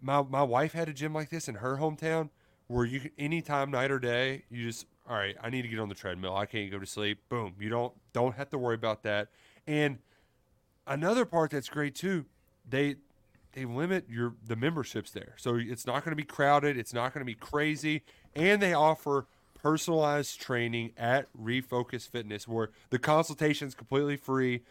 my, my wife had a gym like this in her hometown where you anytime, night or day, you just, all right, I need to get on the treadmill. I can't go to sleep. Boom. You don't, don't have to worry about that. And another part that's great too, they, they limit your the memberships there. So it's not going to be crowded, it's not going to be crazy, and they offer personalized training at Refocus Fitness where the consultation is completely free.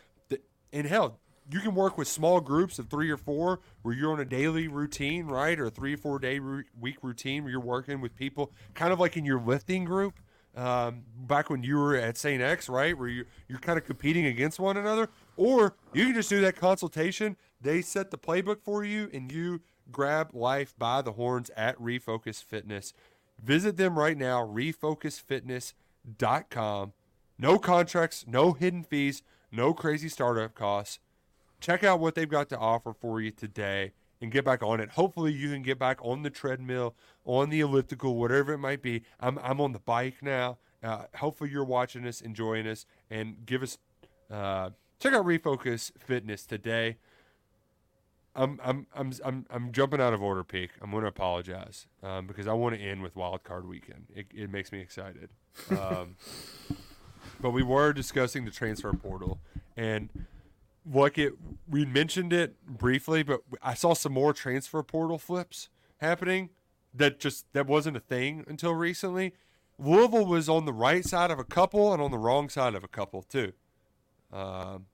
And hell, you can work with small groups of three or four where you're on a daily routine, right? Or a three or four day week routine where you're working with people kind of like in your lifting group. Um, back when you were at St. X, right? Where you, you're kind of competing against one another. Or you can just do that consultation they set the playbook for you, and you grab life by the horns at Refocus Fitness. Visit them right now, refocusfitness.com. No contracts, no hidden fees, no crazy startup costs. Check out what they've got to offer for you today and get back on it. Hopefully, you can get back on the treadmill, on the elliptical, whatever it might be. I'm, I'm on the bike now. Uh, hopefully, you're watching us, enjoying us, and give us uh, check out Refocus Fitness today. I'm I'm I'm I'm I'm jumping out of order, peak. I'm going to apologize um, because I want to end with Wild Card Weekend. It, it makes me excited. *laughs* Um, but we were discussing the transfer portal, and like it, we mentioned it briefly, but I saw some more transfer portal flips happening that just that wasn't a thing until recently. Louisville was on the right side of a couple and on the wrong side of a couple too. Um,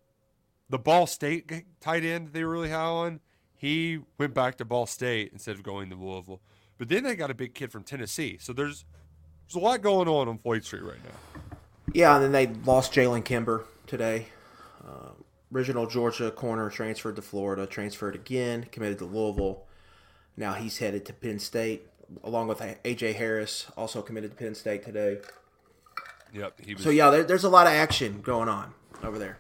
the Ball State tight end they were really high on he went back to Ball State instead of going to Louisville. But then they got a big kid from Tennessee. So there's there's a lot going on on Floyd Street right now. Yeah, and then they lost Jalen Kimber today. Uh, original Georgia corner transferred to Florida, transferred again, committed to Louisville. Now he's headed to Penn State, along with AJ Harris, also committed to Penn State today. Yep. Was... So yeah, there, there's a lot of action going on over there.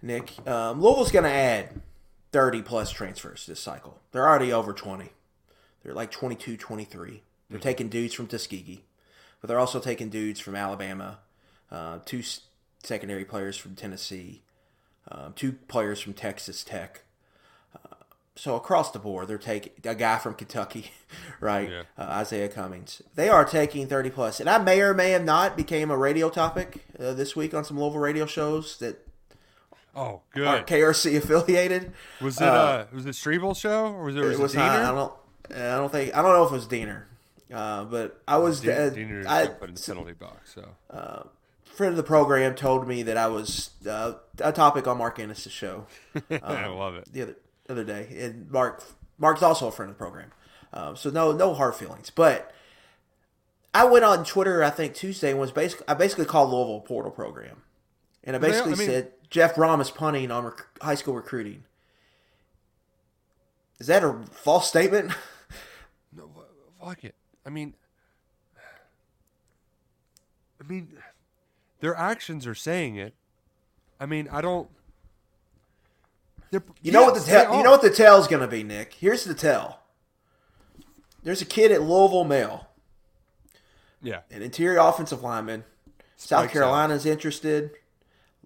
Nick, um, Louisville's going to add 30 plus transfers this cycle. They're already over 20. They're like 22, 23. They're mm-hmm. taking dudes from Tuskegee, but they're also taking dudes from Alabama, uh, two secondary players from Tennessee, uh, two players from Texas Tech. Uh, so across the board, they're taking a guy from Kentucky, *laughs* right? Yeah. Uh, Isaiah Cummings. They are taking 30 plus. And I may or may have not became a radio topic uh, this week on some Louisville radio shows that Oh, good. KRC affiliated. Was it uh, uh was it Strebel show or was it, was it was? Not, I don't I don't think I don't know if it was Deener. Uh, but I was De- Deener I, put in the penalty box. So uh, friend of the program told me that I was uh, a topic on Mark Ennis' show. *laughs* I um, love it. The other other day, and Mark Mark's also a friend of the program, um, so no no hard feelings. But I went on Twitter, I think Tuesday, and was basically I basically called Louisville a portal program, and I basically I mean, said Jeff Brohm is punting on rec- high school recruiting. Is that a false statement? *laughs* no, fuck it. I mean, I mean, their actions are saying it. I mean, I don't. You yeah, know what the tell? You know what the tell's going to be, Nick. Here's the tell. There's a kid at Louisville Male. Yeah. An interior offensive lineman. South Carolina's out. interested.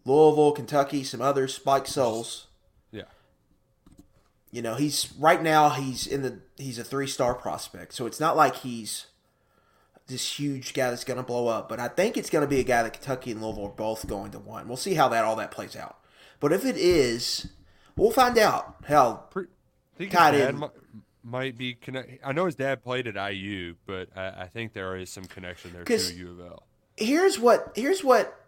Louisville, Kentucky, some others, Spike Souls. Yeah. You know, he's right now he's in the he's a three star prospect. So it's not like he's this huge guy that's going to blow up, but I think it's going to be a guy that Kentucky and Louisville are both going to want. We'll see how that all that plays out. But if it is, we'll find out how Pre- tied in. Might, might be connect. I know his dad played at IU, but I, I think there is some connection there to U of L. Here's what here's what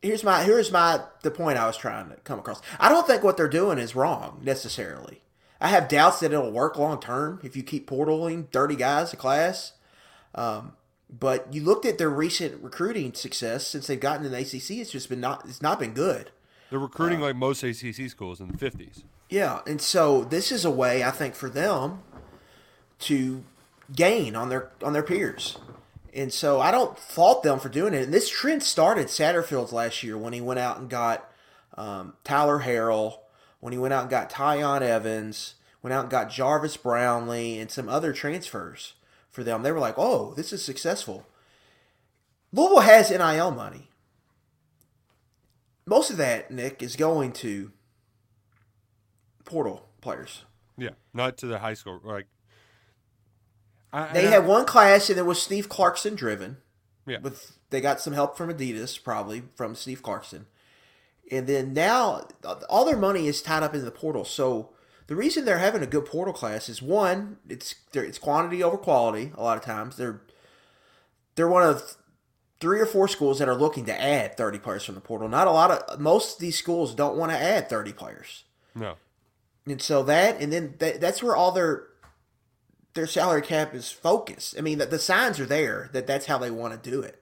here's my here's my the point I was trying to come across. I don't think what they're doing is wrong necessarily. I have doubts that it'll work long term if you keep portaling thirty guys a class. Um, but you looked at their recent recruiting success since they've gotten in the ACC. It's just been not it's not been good. They're recruiting uh, like most ACC schools in the fifties. Yeah, and so this is a way I think for them to gain on their on their peers. And so I don't fault them for doing it. And this trend started Satterfield's last year when he went out and got um, Tyler Harrell, when he went out and got Tiyon Evans, went out and got Jarvis Brownlee and some other transfers for them. They were like, oh, this is successful. Louisville has NIL money. Most of that, Nick, is going to portal players. Yeah, not to the high school. Like I, they had one class and it was Steve Clarkson driven. Yeah. With they got some help from Adidas, probably from Steve Clarkson. And then now all their money is tied up in the portal. So the reason they're having a good portal class is one, it's it's quantity over quality. A lot of times they're they're one of three or four schools that are looking to add 30 players from the portal. Not a lot of most of these schools don't want to add 30 players. No. And so that and then that, that's where all their their salary cap is focused. I mean, the, the signs are there that that's how they want to do it.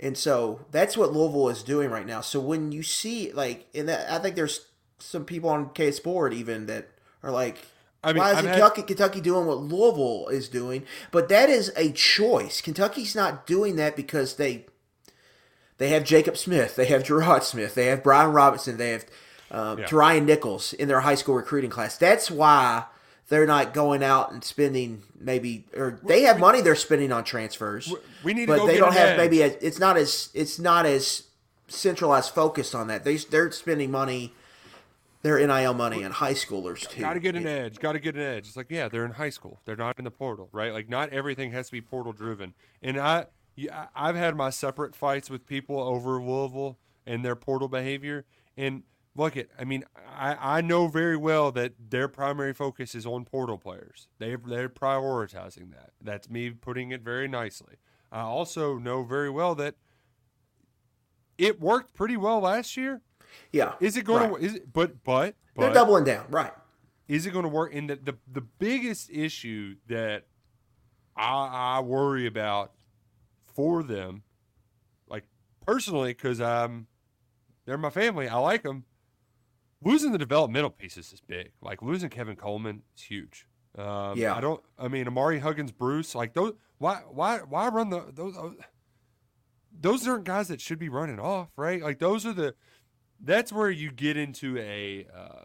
And so that's what Louisville is doing right now. So when you see like, and that, I think there's some people on K Sport even that are like, I mean, why is Kentucky, had... Kentucky doing what Louisville is doing? But that is a choice. Kentucky's not doing that because they they have Jacob Smith, they have Gerard Smith, they have Brian Robinson, they have um, yeah. Ryan Nichols in their high school recruiting class. That's why they're not going out and spending maybe or they have money they're spending on transfers. We need, but they don't have maybe a, it's not as it's not as centralized focused on that. They they're spending money. Their NIL money and high schoolers too. Got to get an edge. Got to get an edge. It's like, yeah, they're in high school. They're not in the portal, right? Like, not everything has to be portal driven. And I, yeah, I've had my separate fights with people over Louisville and their portal behavior. And look at I mean I, I know very well that their primary focus is on portal players. They they're prioritizing that. That's me putting it very nicely. I also know very well that it worked pretty well last year. Yeah. Is it going right. to is it but but, but they're doubling down, right. Is it going to work? And the, the the biggest issue that I, I worry about for them, like personally, because I'm they're my family. I like them losing the developmental pieces is big. Like losing Kevin Coleman is huge. Um, yeah, I don't. I mean, Amari Huggins, Bruce, like those. Why, why, why run the those? Those aren't guys that should be running off, right? Like those are the. That's where you get into a. Uh,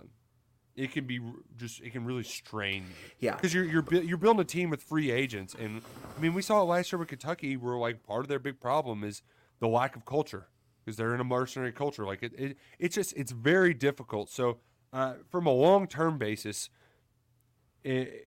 it can be just it can really strain you. Yeah, because you're you're you're building a team with free agents, and I mean we saw it last year with Kentucky, where like part of their big problem is the lack of culture because they're in a mercenary culture. Like it, it it's just it's very difficult. So uh, from a long term basis, it,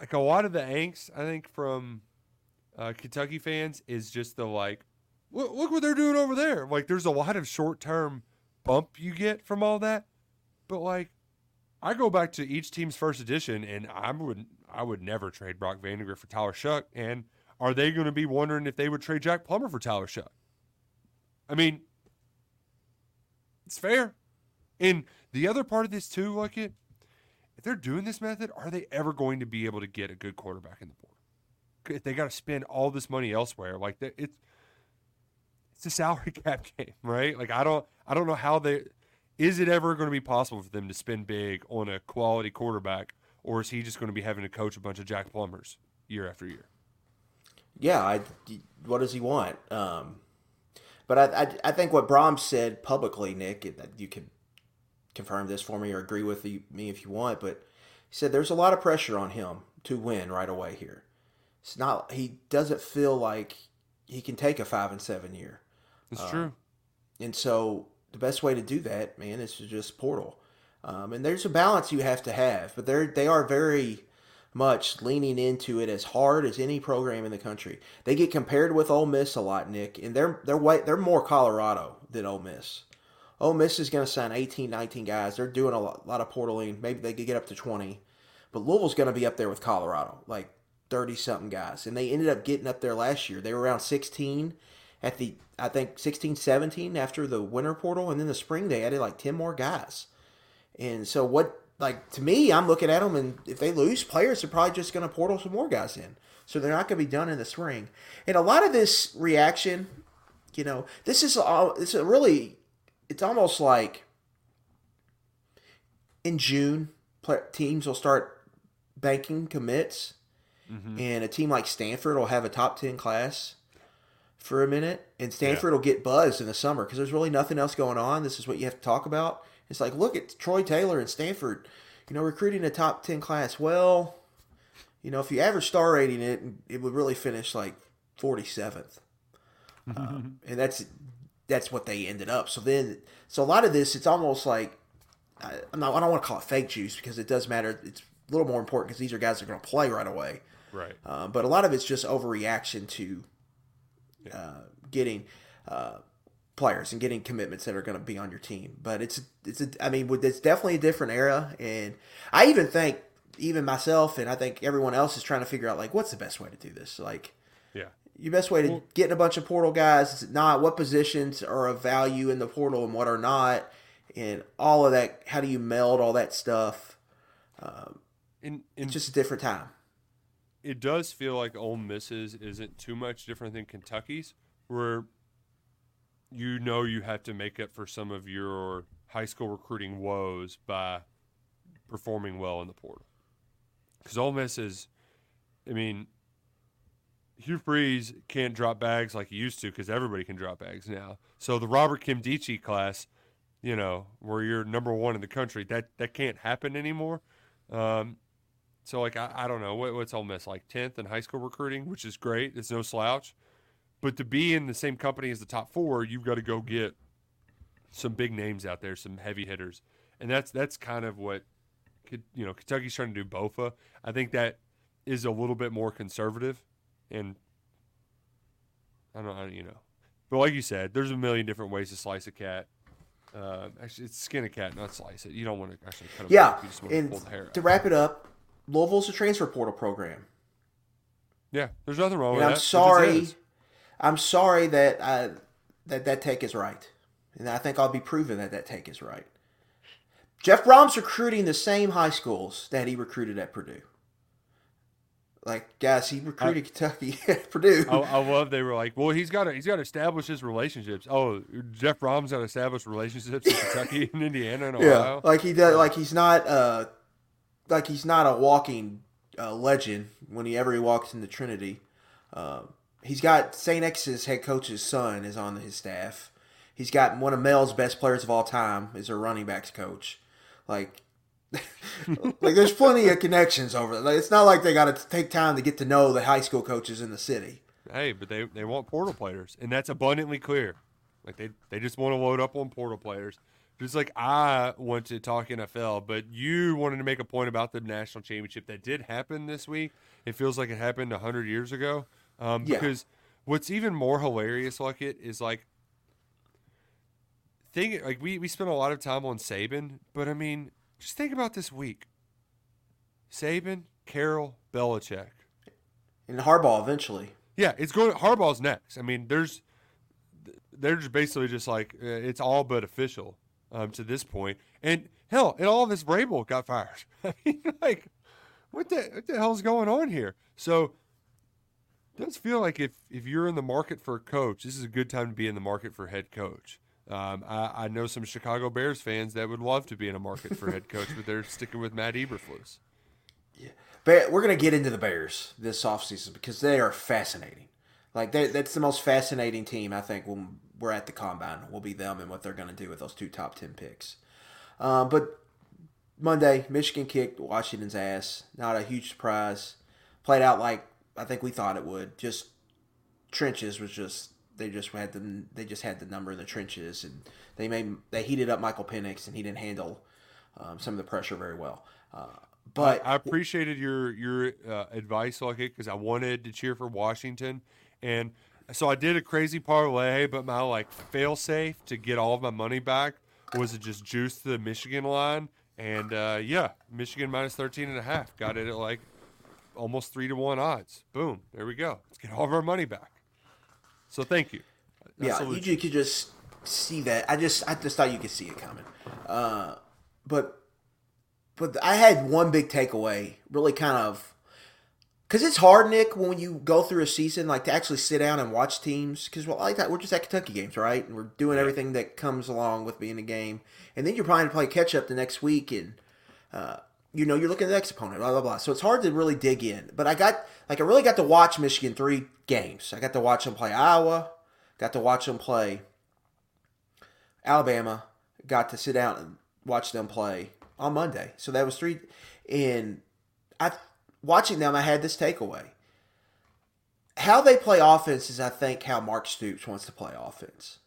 like a lot of the angst I think from uh, Kentucky fans is just the like, look, what they're doing over there. Like, there's a lot of short term bump you get from all that, but like, I go back to each team's first edition, and I would I would never trade Brock Vandagriff for Tyler Shough. And are they going to be wondering if they would trade Jack Plummer for Tyler Shough? I mean, it's fair. And the other part of this too, like it, if they're doing this method, are they ever going to be able to get a good quarterback in the board? If they got to spend all this money elsewhere, like it's it's a salary *laughs* cap game, right? Like I don't I don't know how they is it ever going to be possible for them to spend big on a quality quarterback, or is he just going to be having to coach a bunch of Jack Plummers year after year? Yeah, I, what does he want? Um, but I, I, I think what Brohm said publicly, Nick, that you can confirm this for me or agree with me if you want, but he said there's a lot of pressure on him to win right away here. It's not he doesn't feel like he can take a five and seven year. It's true. And so the best way to do that, man, is to just portal. Um, and there's a balance you have to have, but they're they are very much leaning into it as hard as any program in the country. They get compared with Ole Miss a lot, Nick, and they're they're way, they're more Colorado than Ole Miss. Ole Miss is going to sign 18, 19 guys. They're doing a lot, lot of portaling. Maybe they could get up to 20. But Louisville's going to be up there with Colorado, like 30 something guys. And they ended up getting up there last year. They were around 16 at the, I think, 16, 17 after the winter portal. And then the spring, they added like 10 more guys. And so, what, like, to me, I'm looking at them, and if they lose players, they're probably just going to portal some more guys in. So they're not going to be done in the spring. And a lot of this reaction, you know, this is all, it's a really, it's almost like in June, teams will start banking commits, mm-hmm. and a team like Stanford will have a top 10 class for a minute, and Stanford yeah. will get buzzed in the summer because there's really nothing else going on. This is what you have to talk about. It's like, look at Troy Taylor and Stanford, you know, recruiting a top 10 class. Well, you know, if you average star rating it, it would really finish like 47th. um, and that's that's what they ended up. So then, so a lot of this, it's almost like I, I'm not, I don't want to call it fake juice because it does matter. It's a little more important because these are guys that are going to play right away. Right. Uh, but a lot of it's just overreaction to yeah. uh, getting uh, players and getting commitments that are going to be on your team. But it's it's a, I mean it's definitely a different era, and I even think even myself and I think everyone else is trying to figure out like what's the best way to do this. Like, your best way to well, getting a bunch of portal guys is not what positions are of value in the portal and what are not, and all of that. How do you meld all that stuff? Um, in, in, it's just a different time. It does feel like Ole Miss's isn't too much different than Kentucky's, where you know you have to make up for some of your high school recruiting woes by performing well in the portal. Because Ole Miss is, I mean, Hugh Freeze can't drop bags like he used to because everybody can drop bags now. So the Robert Nkemdiche class, you know, where you're number one in the country, that that can't happen anymore. Um, so like I, I don't know what, what's Ole Miss like tenth in high school recruiting, which is great. It's no slouch, but to be in the same company as the top four, you've got to go get some big names out there, some heavy hitters, and that's that's kind of what you know Kentucky's trying to do. Bofa, I think that is a little bit more conservative and I don't know, you know, but like you said, there's a million different ways to slice a cat. Uh, actually, it's skin a cat, not slice it. You don't want to actually cut it. Yeah, and to wrap it up, Louisville's a transfer portal program. Yeah, there's nothing wrong and with I'm that. I'm sorry. I'm sorry that I, that that take is right, and I think I'll be proven that that take is right. Jeff Brohm's recruiting the same high schools that he recruited at Purdue. Like guys, he recruited I, Kentucky *laughs* at Purdue. I, I, love they were like, well, he's got to he's got to establish his relationships. Oh, Jeff Brohm's got to establish relationships in Kentucky *laughs* and Indiana and Ohio. Yeah, like he does. Like he's not uh, like he's not a walking uh, legend when he ever he walks into Trinity. Uh, he's got St. X's head coach's son is on his staff. He's got one of Mel's best players of all time is a running backs coach. Like like there's plenty of connections over there. Like, it's not like they got to take time to get to know the high school coaches in the city. Hey, but they they want portal players, and that's abundantly clear. Like they they just want to load up on portal players. Just like I want to talk NFL, but you wanted to make a point about the national championship that did happen this week. It feels like it happened hundred years ago. Um, yeah. Because what's even more hilarious, like it, is like thing like we we spent a lot of time on Saban, but I mean just think about this week. Saban, Carroll, Belichick. And Harbaugh eventually. Yeah, it's going Harbaugh's next. I mean, there's they're just basically just like uh, it's all but official um, to this point. And hell, and all of this Vrabel got fired. *laughs* I mean, like, what the what the hell's going on here? So it does feel like if if you're in the market for a coach, this is a good time to be in the market for head coach. Um, I, I, know some Chicago Bears fans that would love to be in a market for head coach, but they're sticking with Matt Eberflus. Yeah, but we're going to get into the Bears this offseason because they are fascinating. Like that's the most fascinating team I think when we're at the combine will be them and what they're going to do with those two top ten picks. Um, but Monday, Michigan kicked Washington's ass. Not a huge surprise. Played out like I think we thought it would. Just trenches was just they just had the they just had the number in the trenches, and they made they heated up Michael Penix, and he didn't handle um, some of the pressure very well. Uh, but I, I, appreciated your your uh, advice, it, because I wanted to cheer for Washington, and so I did a crazy parlay, but my like fail safe to get all of my money back was to just juice the Michigan line, and uh, yeah, Michigan minus 13 and a half, got it at like almost three to one odds. Boom, there we go. Let's get all of our money back. So thank you. Yeah, you could just see that. I just I just thought you could see it coming. Uh, but but I had one big takeaway, really kind of because it's hard, Nick, when you go through a season, like to actually sit down and watch teams. Because well, like that, we're just at Kentucky games, right? And we're doing everything that comes along with being a game, and then you're trying to play catch up the next week, and uh, you know you're looking at the next opponent, blah blah blah. So it's hard to really dig in. But I got like I really got to watch Michigan three games. I got to watch them play Iowa, got to watch them play Alabama, got to sit down and watch them play on Monday. So that was three, and I watching them, I had this takeaway. How they play offense is, I think, how Mark Stoops wants to play offense.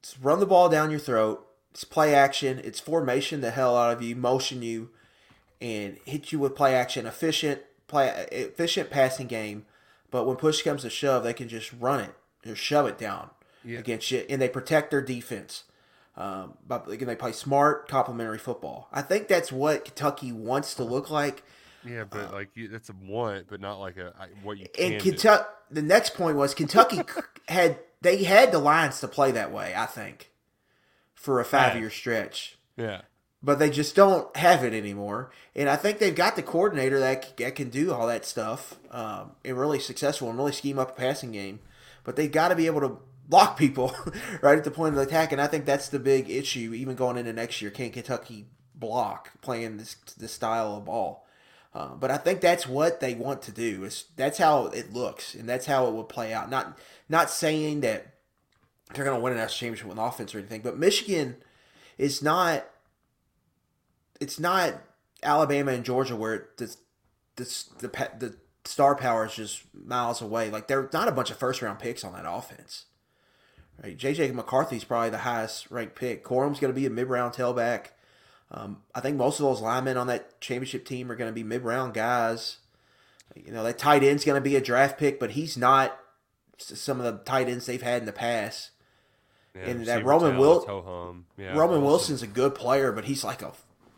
It's run the ball down your throat. It's play action. It's formation the hell out of you, motion you, and hit you with play action. Efficient play, efficient passing game. But when push comes to shove, they can just run it or shove it down yeah. against you, and they protect their defense. Um, but again, they play smart, complementary football. I think that's what Kentucky wants to look like. Yeah, but uh, like you, that's a want, but not like a what you. And Kentucky. The next point was Kentucky *laughs* had they had the lines to play that way. I think for a five year stretch. Yeah. But they just don't have it anymore, and I think they've got the coordinator that, that can do all that stuff um, and really successful and really scheme up a passing game. But they've got to be able to block people *laughs* right at the point of the attack, and I think that's the big issue. Even going into next year, can Kentucky block playing this this style of ball? Uh, but I think that's what they want to do. Is that's how it looks, and that's how it will play out. Not not saying that they're going to win an national championship with offense or anything, but Michigan is not. It's not Alabama and Georgia where the the the, the star power is just miles away. Like they're not a bunch of first round picks on that offense. Right? JJ McCarthy's probably the highest ranked pick. Corum's going to be a mid round tailback. Um, I think most of those linemen on that championship team are going to be mid round guys. You know, that tight end's going to be a draft pick, but he's not some of the tight ends they've had in the past. Yeah, and that Roman Wil- yeah, Roman Wilson's a good player, but he's like a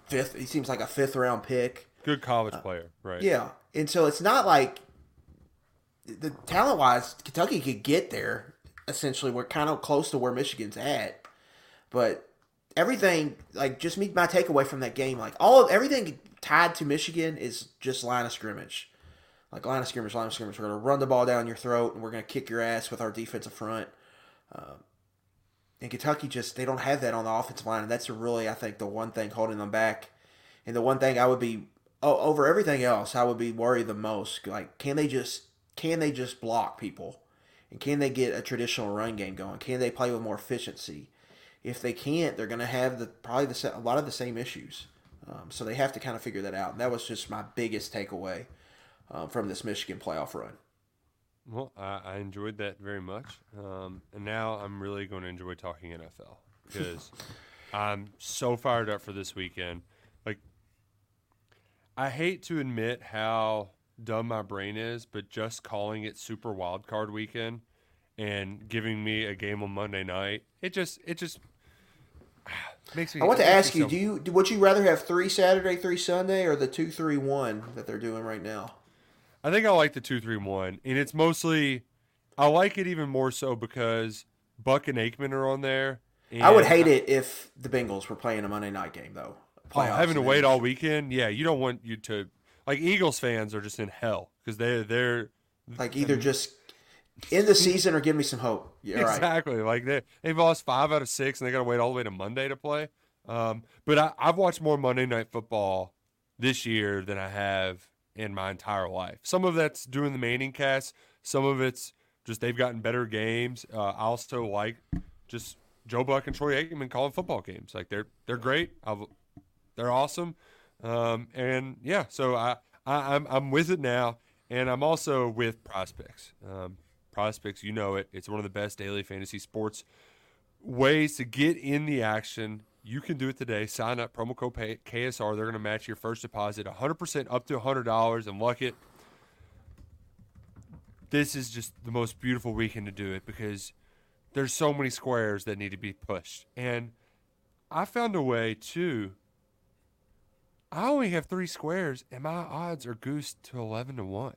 fifth. He seems like a fifth round pick. Good college player, right? Yeah, and so it's not like the talent wise, Kentucky could get there essentially we're kind of close to where Michigan's at. But everything like just me my takeaway from that game, like all of everything tied to Michigan is just line of scrimmage. Like line of scrimmage, line of scrimmage. We're gonna run the ball down your throat and we're gonna kick your ass with our defensive front. Uh, and Kentucky just they don't have that on the offensive line, and that's really I think the one thing holding them back. And the one thing I would be oh, over everything else, I would be worried the most. Like, can they just can they just block people? And can they get a traditional run game going? Can they play with more efficiency? If they can't, they're going to have the probably the, a lot of the same issues. Um, so they have to kind of figure that out. And that was just my biggest takeaway um, from this Michigan playoff run. Well, I, I enjoyed that very much. Um, and now I'm really going to enjoy talking NFL because *laughs* I'm so fired up for this weekend. Like, I hate to admit how dumb my brain is, but just calling it Super Wild Card Weekend and giving me a game on Monday night, it just it just *sighs* makes me. I want to ask you: Do you would you rather have three Saturday, three Sunday, or the two three one that they're doing right now? I think I like the two three one, and it's mostly I like it even more so because Buck and Aikman are on there. I would hate I, it if the Bengals were playing a Monday night game though. Oh, having to wait all weekend, yeah, you don't want you to like Eagles fans are just in hell because they they're like either just in the season or give me some hope. Yeah, exactly. Right. Like they they've lost five out of six and they got to wait all the way to Monday to play. Um, but I, I've watched more Monday Night Football this year than I have in my entire life. Some of that's doing the Manning cast. Some of it's just they've gotten better games. Uh, I also like just Joe Buck and Troy Aikman calling football games. Like they're they're great. I've, they're awesome. Um, and yeah, so I, I am I'm, I'm with it now, and I'm also with PrizePicks. Um, PrizePicks, you know it. It's one of the best daily fantasy sports ways to get in the action. You can do it today. Sign up, promo code KSR. They're going to match your first deposit 100% up to $100 and Luckett. This is just the most beautiful weekend to do it because there's so many squares that need to be pushed. And I found a way to. I only have three squares, and my odds are goosed to 11 to 1.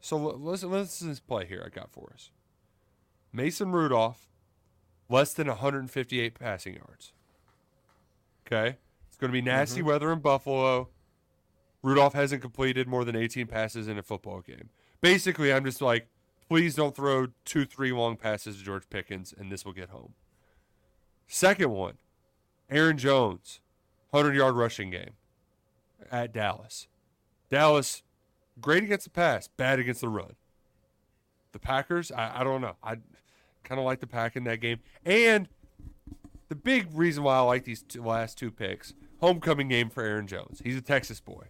So listen to this play here I got for us. Mason Rudolph, less than 158 passing yards. Okay? It's going to be nasty mm-hmm. weather in Buffalo. Rudolph hasn't completed more than 18 passes in a football game. Basically, I'm just like, please don't throw two, three long passes to George Pickens, and this will get home. Second one, Aaron Jones, 100 yard rushing game at Dallas. Dallas Great against the pass, bad against the run. The Packers, I, I don't know. I kind of like the pack in that game. And the big reason why I like these two, last two picks homecoming game for Aaron Jones. He's a Texas boy.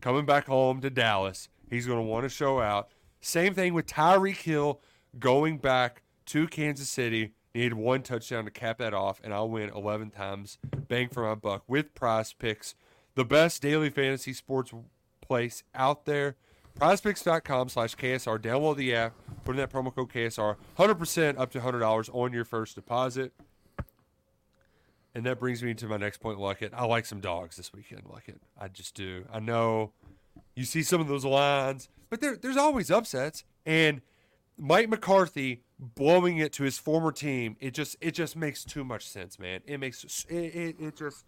Coming back home to Dallas, he's going to want to show out. Same thing with Tyreek Hill going back to Kansas City. Need one touchdown to cap that off, and I'll win 11 times. Bang for my buck with PrizePicks. The best daily fantasy sports place out there. Prizepicks.com slash KSR. Download the app. Put in that promo code KSR. 100% up to $100 on your first deposit. And that brings me to my next point, Luckett. I like some dogs this weekend, Luckett. I just do. I know you see some of those lines, but there, there's always upsets. And Mike McCarthy blowing it to his former team, it just it just makes too much sense, man. It makes it, it, it just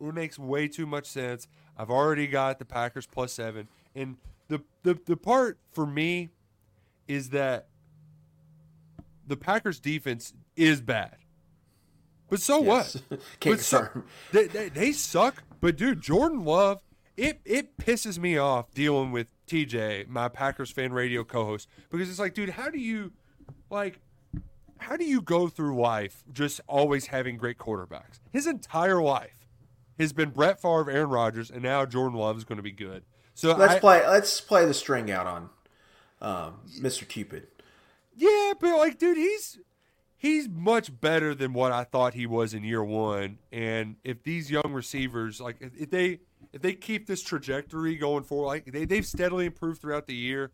it makes way too much sense. I've already got the Packers plus seven. And the, the, the part for me is that the Packers defense is bad. But so yes. what? *laughs* Can't so, they, they, they, suck. But dude, Jordan Love, it it pisses me off dealing with TJ, my Packers fan radio co-host, because it's like, dude, how do you like how do you go through life just always having great quarterbacks? His entire life has been Brett Favre, Aaron Rodgers, and now Jordan Love is going to be good. So let's I, play. Let's play the string out on um, Mr. Cupid. Yeah, but like, dude, he's he's much better than what I thought he was in year one. And if these young receivers, like, if they if they keep this trajectory going forward, like they they've steadily improved throughout the year.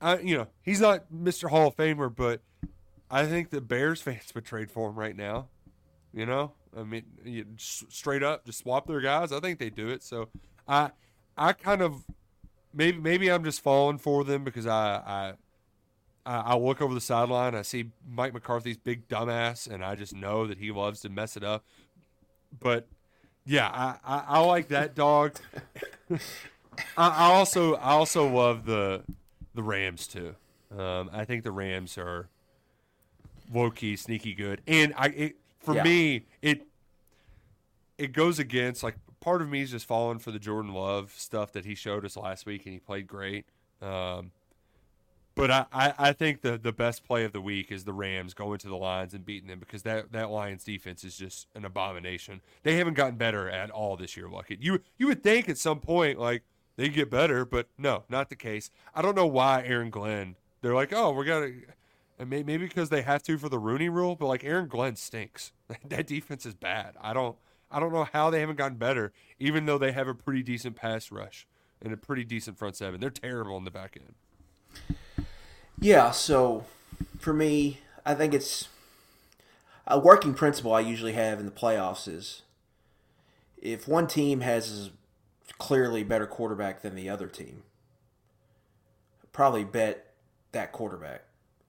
I, you know, he's not Mr. Hall of Famer, but I think the Bears fans *laughs* would trade for him right now. You know, I mean, you, straight up, just swap their guys. I think they do it. So, I, I kind of maybe maybe I'm just falling for them because I I I look over the sideline, I see Mike McCarthy's big dumbass, and I just know that he loves to mess it up. But yeah, I I, I like that dog. *laughs* I, I, also I also love the the Rams too. Um, I think the Rams are low key sneaky good, and I it, for yeah. me, it it goes against like part of me is just falling for the Jordan Love stuff that he showed us last week, and he played great. Um, but I, I, I, think the, the best play of the week is the Rams going to the Lions and beating them because that, that Lions defense is just an abomination. They haven't gotten better at all this year, Luckett. You you would think at some point like they get better, but no, not the case. I don't know why Aaron Glenn. They're like, oh, we're gonna and maybe because they have to for the Rooney Rule, but like Aaron Glenn stinks. *laughs* that defense is bad. I don't I don't know how they haven't gotten better, even though they have a pretty decent pass rush and a pretty decent front seven. They're terrible in the back end. Yeah, so for me, I think it's a working principle I usually have in the playoffs is if one team has a clearly better quarterback than the other team, probably bet that quarterback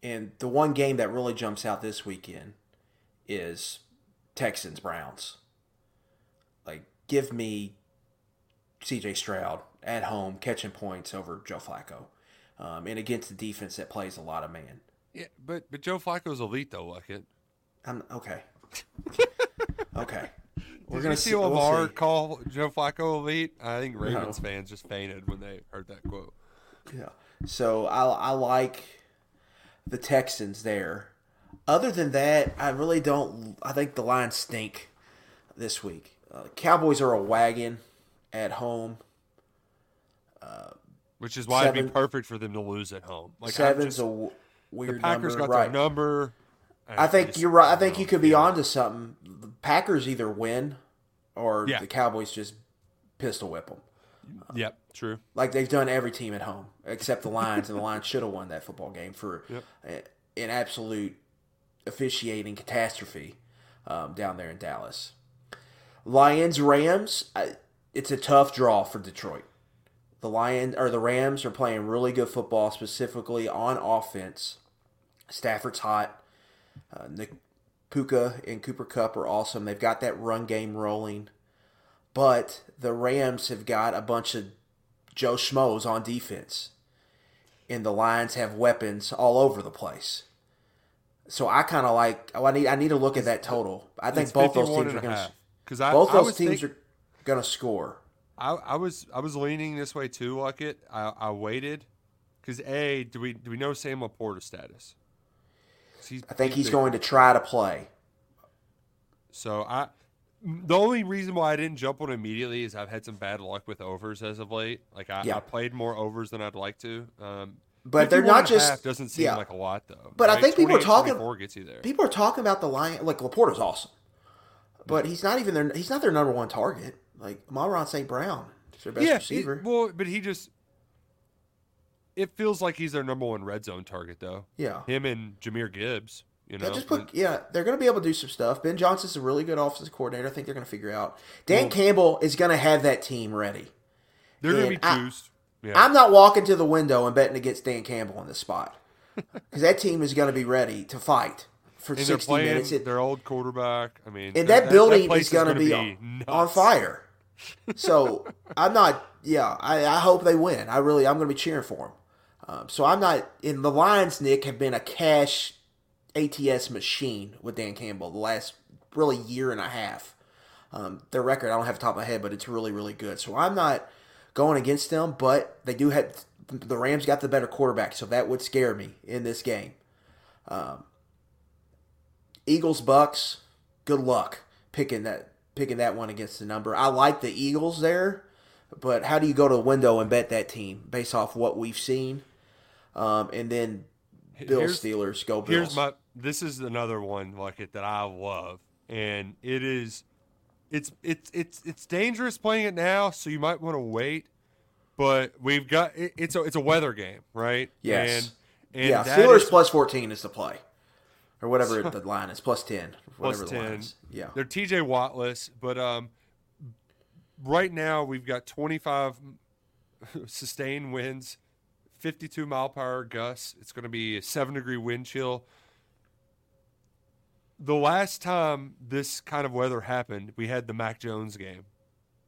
and the one game that really jumps out this weekend is Texans Browns. Like, give me CJ Stroud at home catching points over Joe Flacco, um, and against the defense that plays a lot of man. Yeah, but but Joe Flacco's elite though, like it. I'm okay. *laughs* okay. We're gonna see Lamar we'll call Joe Flacco elite. I think Ravens no. fans just fainted when they heard that quote. Yeah. So I I like the Texans there. Other than that, I really don't. I think the Lions stink this week. Uh, Cowboys are a wagon at home. Uh, which is why it'd be perfect for them to lose at home. Like Seven's just- a w- the weird Packers number, got right? their number. I think just- you're right. I think you could be it. onto something. The Packers either win, or Yeah. the Cowboys just pistol whip them, Yep, true. like they've done every team at home except the Lions, and the Lions should have won that football game for *laughs* a- an absolute officiating catastrophe um, down there in Dallas. Lions Rams. It's a tough draw for Detroit. The Lion or the Rams are playing really good football, specifically on offense. Stafford's hot. Uh, Nick Puka and Cooper Kupp are awesome. They've got that run game rolling. But the Rams have got a bunch of Joe Schmoes on defense. And the Lions have weapons all over the place. So I kind of like. Oh, I need. I need to look at that total. I think It's both those teams are going to. 'Cause I- Both I those teams think- are going to score. I, I was I was leaning this way too, like it. I, I waited because a do we do we know Sam LaPorta's status? I think he's big. going to try to play. So I, the only reason why I didn't jump on immediately is I've had some bad luck with overs as of late. Like I, Yeah. I played more overs than I'd like to. Um, But they're not just- doesn't seem yeah. like a lot though. But I think people are 28, talking- 24 gets you there. People are talking about the Lion. Like LaPorta's awesome, but he's not even their. He's not their number one target. Like Amon St. Brown is their best yeah, receiver. He, well, but he just. It feels like he's their number one red zone target though. yeah. Him and Jahmyr Gibbs. You know, Yeah, just put, yeah, they're going to be able to do some stuff. Ben Johnson's a really good offensive coordinator. I think they're going to figure out. Dan Campbell is going to have that team ready. they're going to be juiced. Yeah. I'm not walking to the window and betting against Dan Campbell in this spot *laughs* because that team is going to be ready to fight for and 60 playing minutes. It- their old quarterback. I mean, and that, building place is going to be, on, on fire. So I'm not. Yeah, I, I hope they win. I really, I'm going to be cheering for them. Um, so I'm not. In the Lions, Nick have been a cash ATS machine with Dan Campbell the last really year and a half. Um, their record, I don't have the top of my head, but it's really, really good. So I'm not going against them, but they do have the Rams got the better quarterback, so that would scare me in this game. Um, Eagles Bucks, good luck picking that picking that one against the number. I like the Eagles there, but how do you go to the window and bet that team based off what we've seen? Um, and then Bill Here's- Steelers go Bills. Here's my. This is another one like it that I love, and it is. It's it's it's it's dangerous playing it now, so you might want to wait. But we've got it, it's a it's a weather game, right? Yes. And, and yeah, Steelers is- plus fourteen is the play, or whatever the line is, plus ten, plus whatever the line ten. is. Yeah, they're TJ Wattless, but um, right now we've got 25 *laughs* sustained winds, 52 mile per hour gusts. It's going to be a seven degree wind chill. The last time this kind of weather happened, we had the Mac Jones game,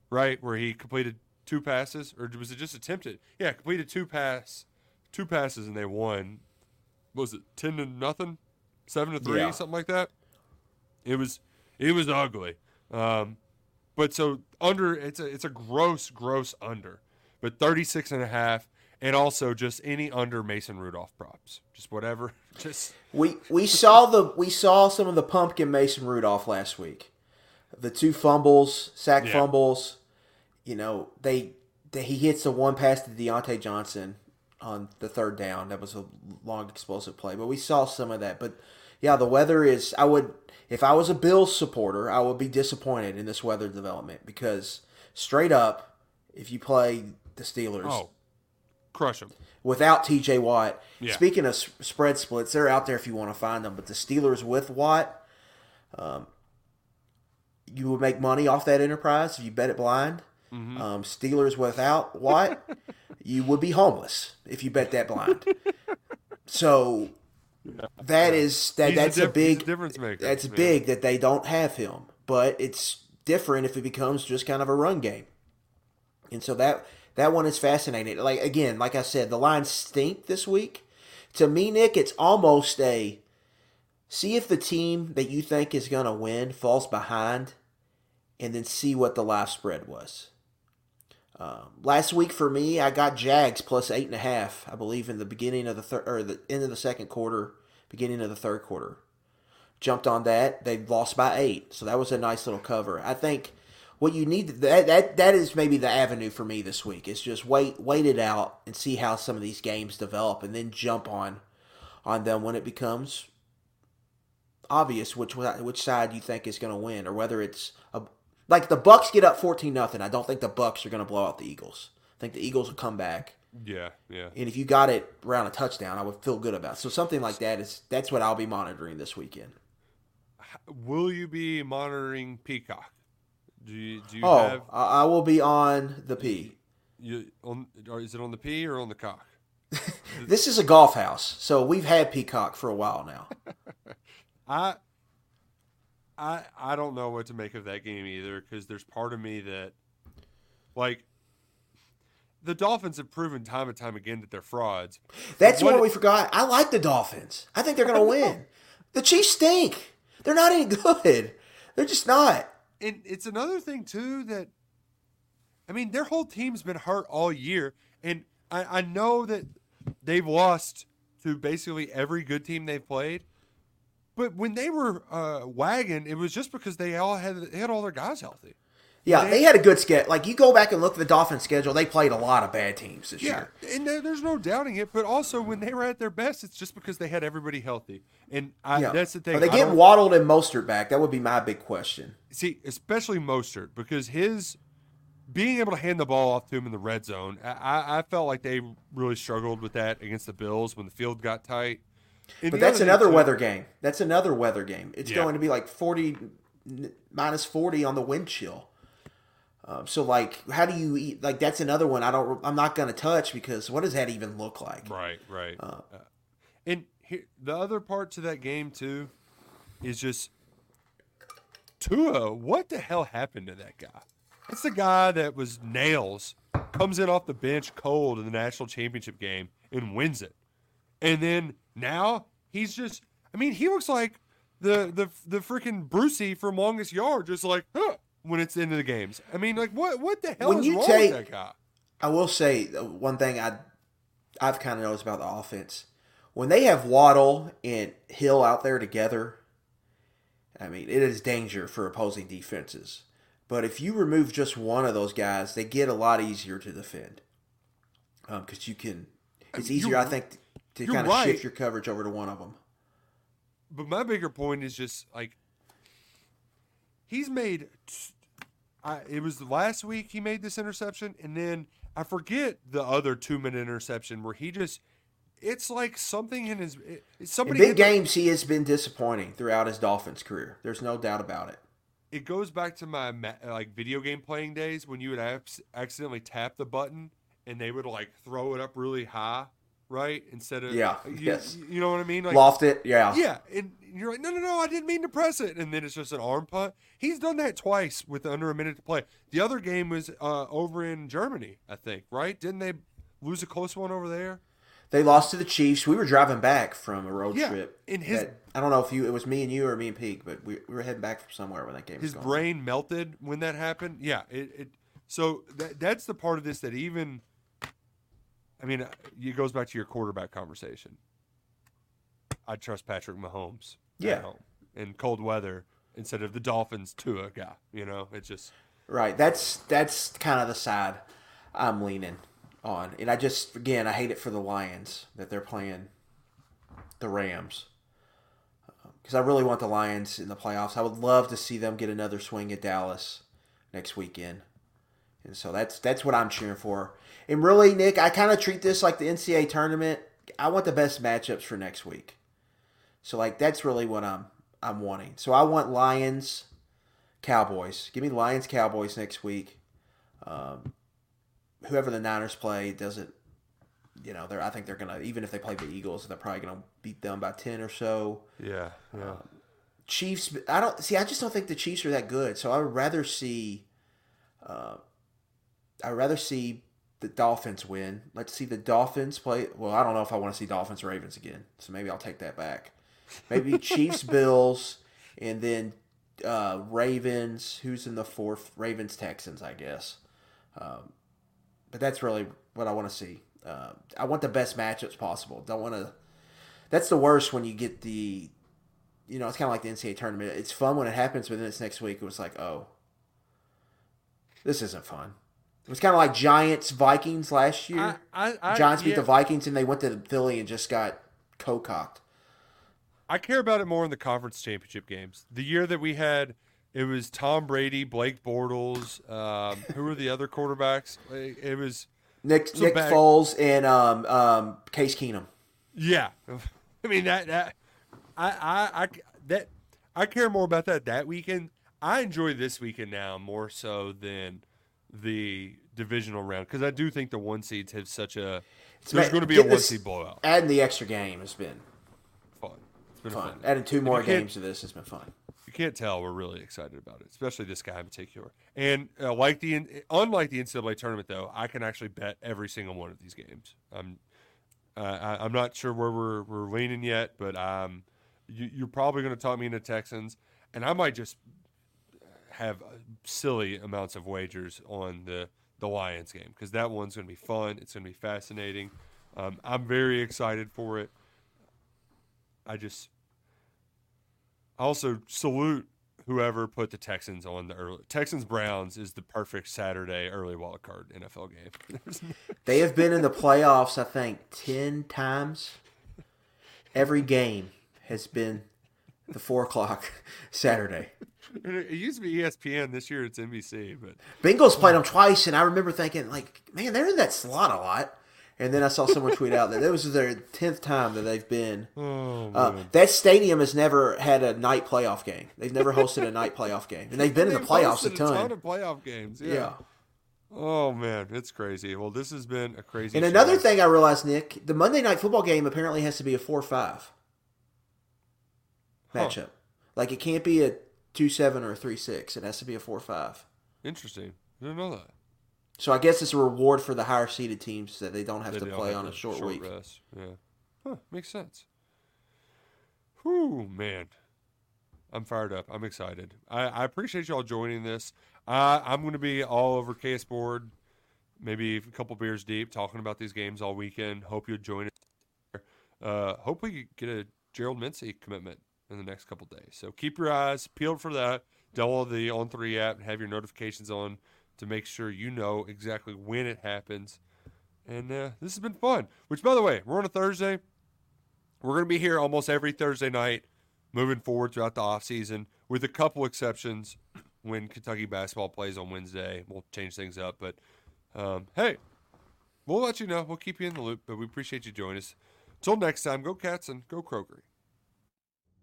right, where he completed two passes, or was it just attempted? Yeah, completed two pass, two passes, and they won. What was it ten to nothing, seven to three, Yeah. something like that? It was it was ugly. Um, but so under it's a it's a gross gross under, but 36 and a half and also just any under Mason Rudolph props. Just whatever. *laughs* Just we we saw the we saw some of the pumpkin Mason Rudolph last week, the two fumbles, sack Yeah. fumbles. You know they, they he hits the one pass to Diontae Johnson on the third down. That was a long explosive play, but we saw some of that. But yeah, the weather is. I would if I was a Bills supporter, I would be disappointed in this weather development because straight up, if you play the Steelers oh, crush them. without TJ Watt. Yeah. Speaking of spread splits, they're out there if you want to find them. But the Steelers with Watt, um, you would make money off that enterprise if you bet it blind. Mm-hmm. Um, Steelers without Watt, *laughs* you would be homeless if you bet that blind. So that is that. He's a that's a, diff- a big difference maker, That's man. big that they don't have him, but it's different if it becomes just kind of a run game. And so that that one is fascinating. Like again, like I said, the lines stink this week. To me, Nick, it's almost a see if the team that you think is going to win falls behind, and then see what the live spread was. Um, last week for me, I got Jags plus eight and a half. I believe in the beginning of the third or the end of the second quarter, beginning of the third quarter. Jumped on that. They lost by eight, so that was a nice little cover. I think what you need that that that is maybe the avenue for me this week. Is just wait wait it out and see how some of these games develop, and then jump on on them when it becomes obvious which which side you think is going to win, or whether it's like the Bucks get up fourteen nothing. I don't think the Bucks are going to blow out the Eagles. I think the Eagles will come back. Yeah, yeah. And if you got it around a touchdown, I would feel good about. It. So something like that is that's what I'll be monitoring this weekend. Will you be monitoring Peacock? Do you, do you oh, have? I will be on the P. You on? Or is it on the P or on the cock? *laughs* this is a golf house, so we've had Peacock for a while now. *laughs* I, I, I don't know what to make of that game either because there's part of me that, like, the Dolphins have proven time and time again that they're frauds. That's what, what we forgot. I like the Dolphins. I think they're going to win. The Chiefs stink. They're not any good. They're just not and it's another thing too that I mean their whole team's been hurt all year, and I, I know that they've lost to basically every good team they've played. But when they were uh, wagging, it was just because they all had they had all their guys healthy. Yeah, they, they had a good schedule. Like you go back and look at the Dolphins' schedule, they played a lot of bad teams this yeah, year. and there's no doubting it. But also, when they were at their best, it's just because they had everybody healthy. And I, yeah. that's the thing. Are they get Waddled and Mostert back? That would be my big question. See, especially Mostert, because his being able to hand the ball off to him in the red zone, I, I felt like they really struggled with that against the Bills when the field got tight. And but that's another too, weather game. That's another weather game. It's yeah. going to be like 40 minus 40 on the wind chill. Um, so like, how do you eat? Like that's another one I don't. I'm not going to touch because what does that even look like? Right, right. Uh, uh, and here, the other part to that game too is just Tua. What the hell happened to that guy? It's the guy that was nails comes in off the bench cold in the national championship game and wins it, and then now he's just. I mean, he looks like the the the freaking Brucey from Longest Yard, just like. Huh when it's into the games. I mean, like what what the hell when is you wrong take, with that guy? I will say one thing I I've kind of noticed about the offense when they have Waddle and Hill out there together. I mean, it is danger for opposing defenses. But if you remove just one of those guys, they get a lot easier to defend because um, you can. It's easier, I think, to kind of right. shift your coverage over to one of them. But my bigger point is just like he's made I, it was last week he made this interception, and then I forget the other two minute interception where he just. It's like something in his. somebody in big games, he has been disappointing throughout his Dolphins career. There's no doubt about it. It goes back to my like video game playing days when you would accidentally tap the button and they would like throw it up really high right? Instead of yeah, you, yes, you know what I mean? Like, Loft it, yeah, yeah, and you're like, no, no, no, I didn't mean to press it, and then it's just an arm punt. He's done that twice with under a minute to play. The other game was uh, over in Germany, I think, right? Didn't they lose a close one over there? They lost to the Chiefs. We were driving back from a road yeah, trip. In his, that, I don't know if you it was me and you or me and Peak, but we, we were heading back from somewhere when that game. His brain melted when that happened. Yeah, it. it so that, that's the part of this that even I mean, it goes back to your quarterback conversation. I trust Patrick Mahomes. Yeah. in cold weather instead of the Dolphins to a guy. You know, it's just right. That's that's kind of the side I'm leaning on, and I just again I hate it for the Lions that they're playing the Rams um, because I really want the Lions in the playoffs. I would love to see them get another swing at Dallas next weekend, and so that's that's what I'm cheering for. And really, Nick, I kind of treat this like the NCAA tournament. I want the best matchups for next week. So like that's really what I'm I'm wanting. So I want Lions, Cowboys. Give me Lions, Cowboys next week. Um, whoever the Niners play doesn't, you know, they're I think they're gonna even if they play the Eagles, they're probably gonna beat them by ten or so. Yeah, yeah. Um, Chiefs. I don't see. I just don't think the Chiefs are that good. So I would rather see. Uh, I'd rather see the Dolphins win. Let's see the Dolphins play. Well, I don't know if I want to see Dolphins Ravens again, so maybe I'll take that back. Maybe *laughs* Chiefs Bills, and then uh, Ravens. Who's in the fourth? Ravens Texans, I guess. Um, but that's really what I want to see. Uh, I want the best matchups possible. Don't want to. That's the worst when you get the. You know, it's kind of like the NCAA tournament. It's fun when it happens, but then it's next week. It was like, oh, This isn't fun. It was kind of like Giants Vikings last year. I, I, I, Giants beat yeah. the Vikings and they went to Philly and just got co-cocked. I care about it more in the conference championship games. The year that we had, it was Tom Brady, Blake Bortles. Um, who were the other quarterbacks? It was Nick Nick bad... Foles and um, um, Case Keenum. Yeah, *laughs* I mean that that I, I I that I care more about that that weekend. I enjoy this weekend now more so than the divisional round because I do think the one seeds have such a. It's there's going to be a one seed blowout. Adding the extra game has been fun. It's been fun. fun. Adding two more games to this has been fun. You can't tell we're really excited about it, especially this guy in particular. And uh, like the unlike the NCAA tournament, though, I can actually bet every single one of these games. I'm uh, I, am not sure where we're we're leaning yet, but um, you, you're probably going to talk me into Texans, and I might just have silly amounts of wagers on the the Lions game because that one's going to be fun. It's going to be fascinating. Um, I'm very excited for it. I just I also salute whoever put the Texans on the early Texans Browns is the perfect Saturday early wild card NFL game. *laughs* *laughs* they have been in the playoffs, I think, ten times. Every game has been the four o'clock Saturday. It used to be ESPN. This year it's NBC. But Bengals played them twice, and I remember thinking, like, man, they're in that slot a lot. And then I saw someone tweet out that it was their tenth time that they've been. Oh, uh, that stadium has never had a night playoff game. They've never hosted a night playoff game, and they've been they've in the playoffs a ton. A ton of playoff games. Yeah. yeah. Oh man, it's crazy. Well, this has been a crazy. And show. another thing I realized, Nick, the Monday night football game apparently has to be a four-five matchup. Huh. Like it can't be a two seven or a three six. It has to be a four five. Interesting. I didn't know that. So I guess it's a reward for the higher seeded teams that they don't have they to don't play have on a short, short week. Rest. Yeah. Huh, makes sense. Whew, man. I'm fired up. I'm excited. I, I appreciate y'all joining this. Uh, I'm going to be all over KS Board, maybe a couple beers deep, talking about these games all weekend. Hope you'll join us. Uh, hope we get a Gerald Mincey commitment in the next couple days. So keep your eyes peeled for that. Download the On Three app and have your notifications on to make sure you know exactly when it happens. And uh, this has been fun. Which, by the way, we're on a Thursday. We're going to be here almost every Thursday night moving forward throughout the off season, with a couple exceptions. When Kentucky basketball plays on Wednesday, we'll change things up. But um, hey, we'll let you know. We'll keep you in the loop. But we appreciate you joining us. Till next time, go Cats and go Kroger.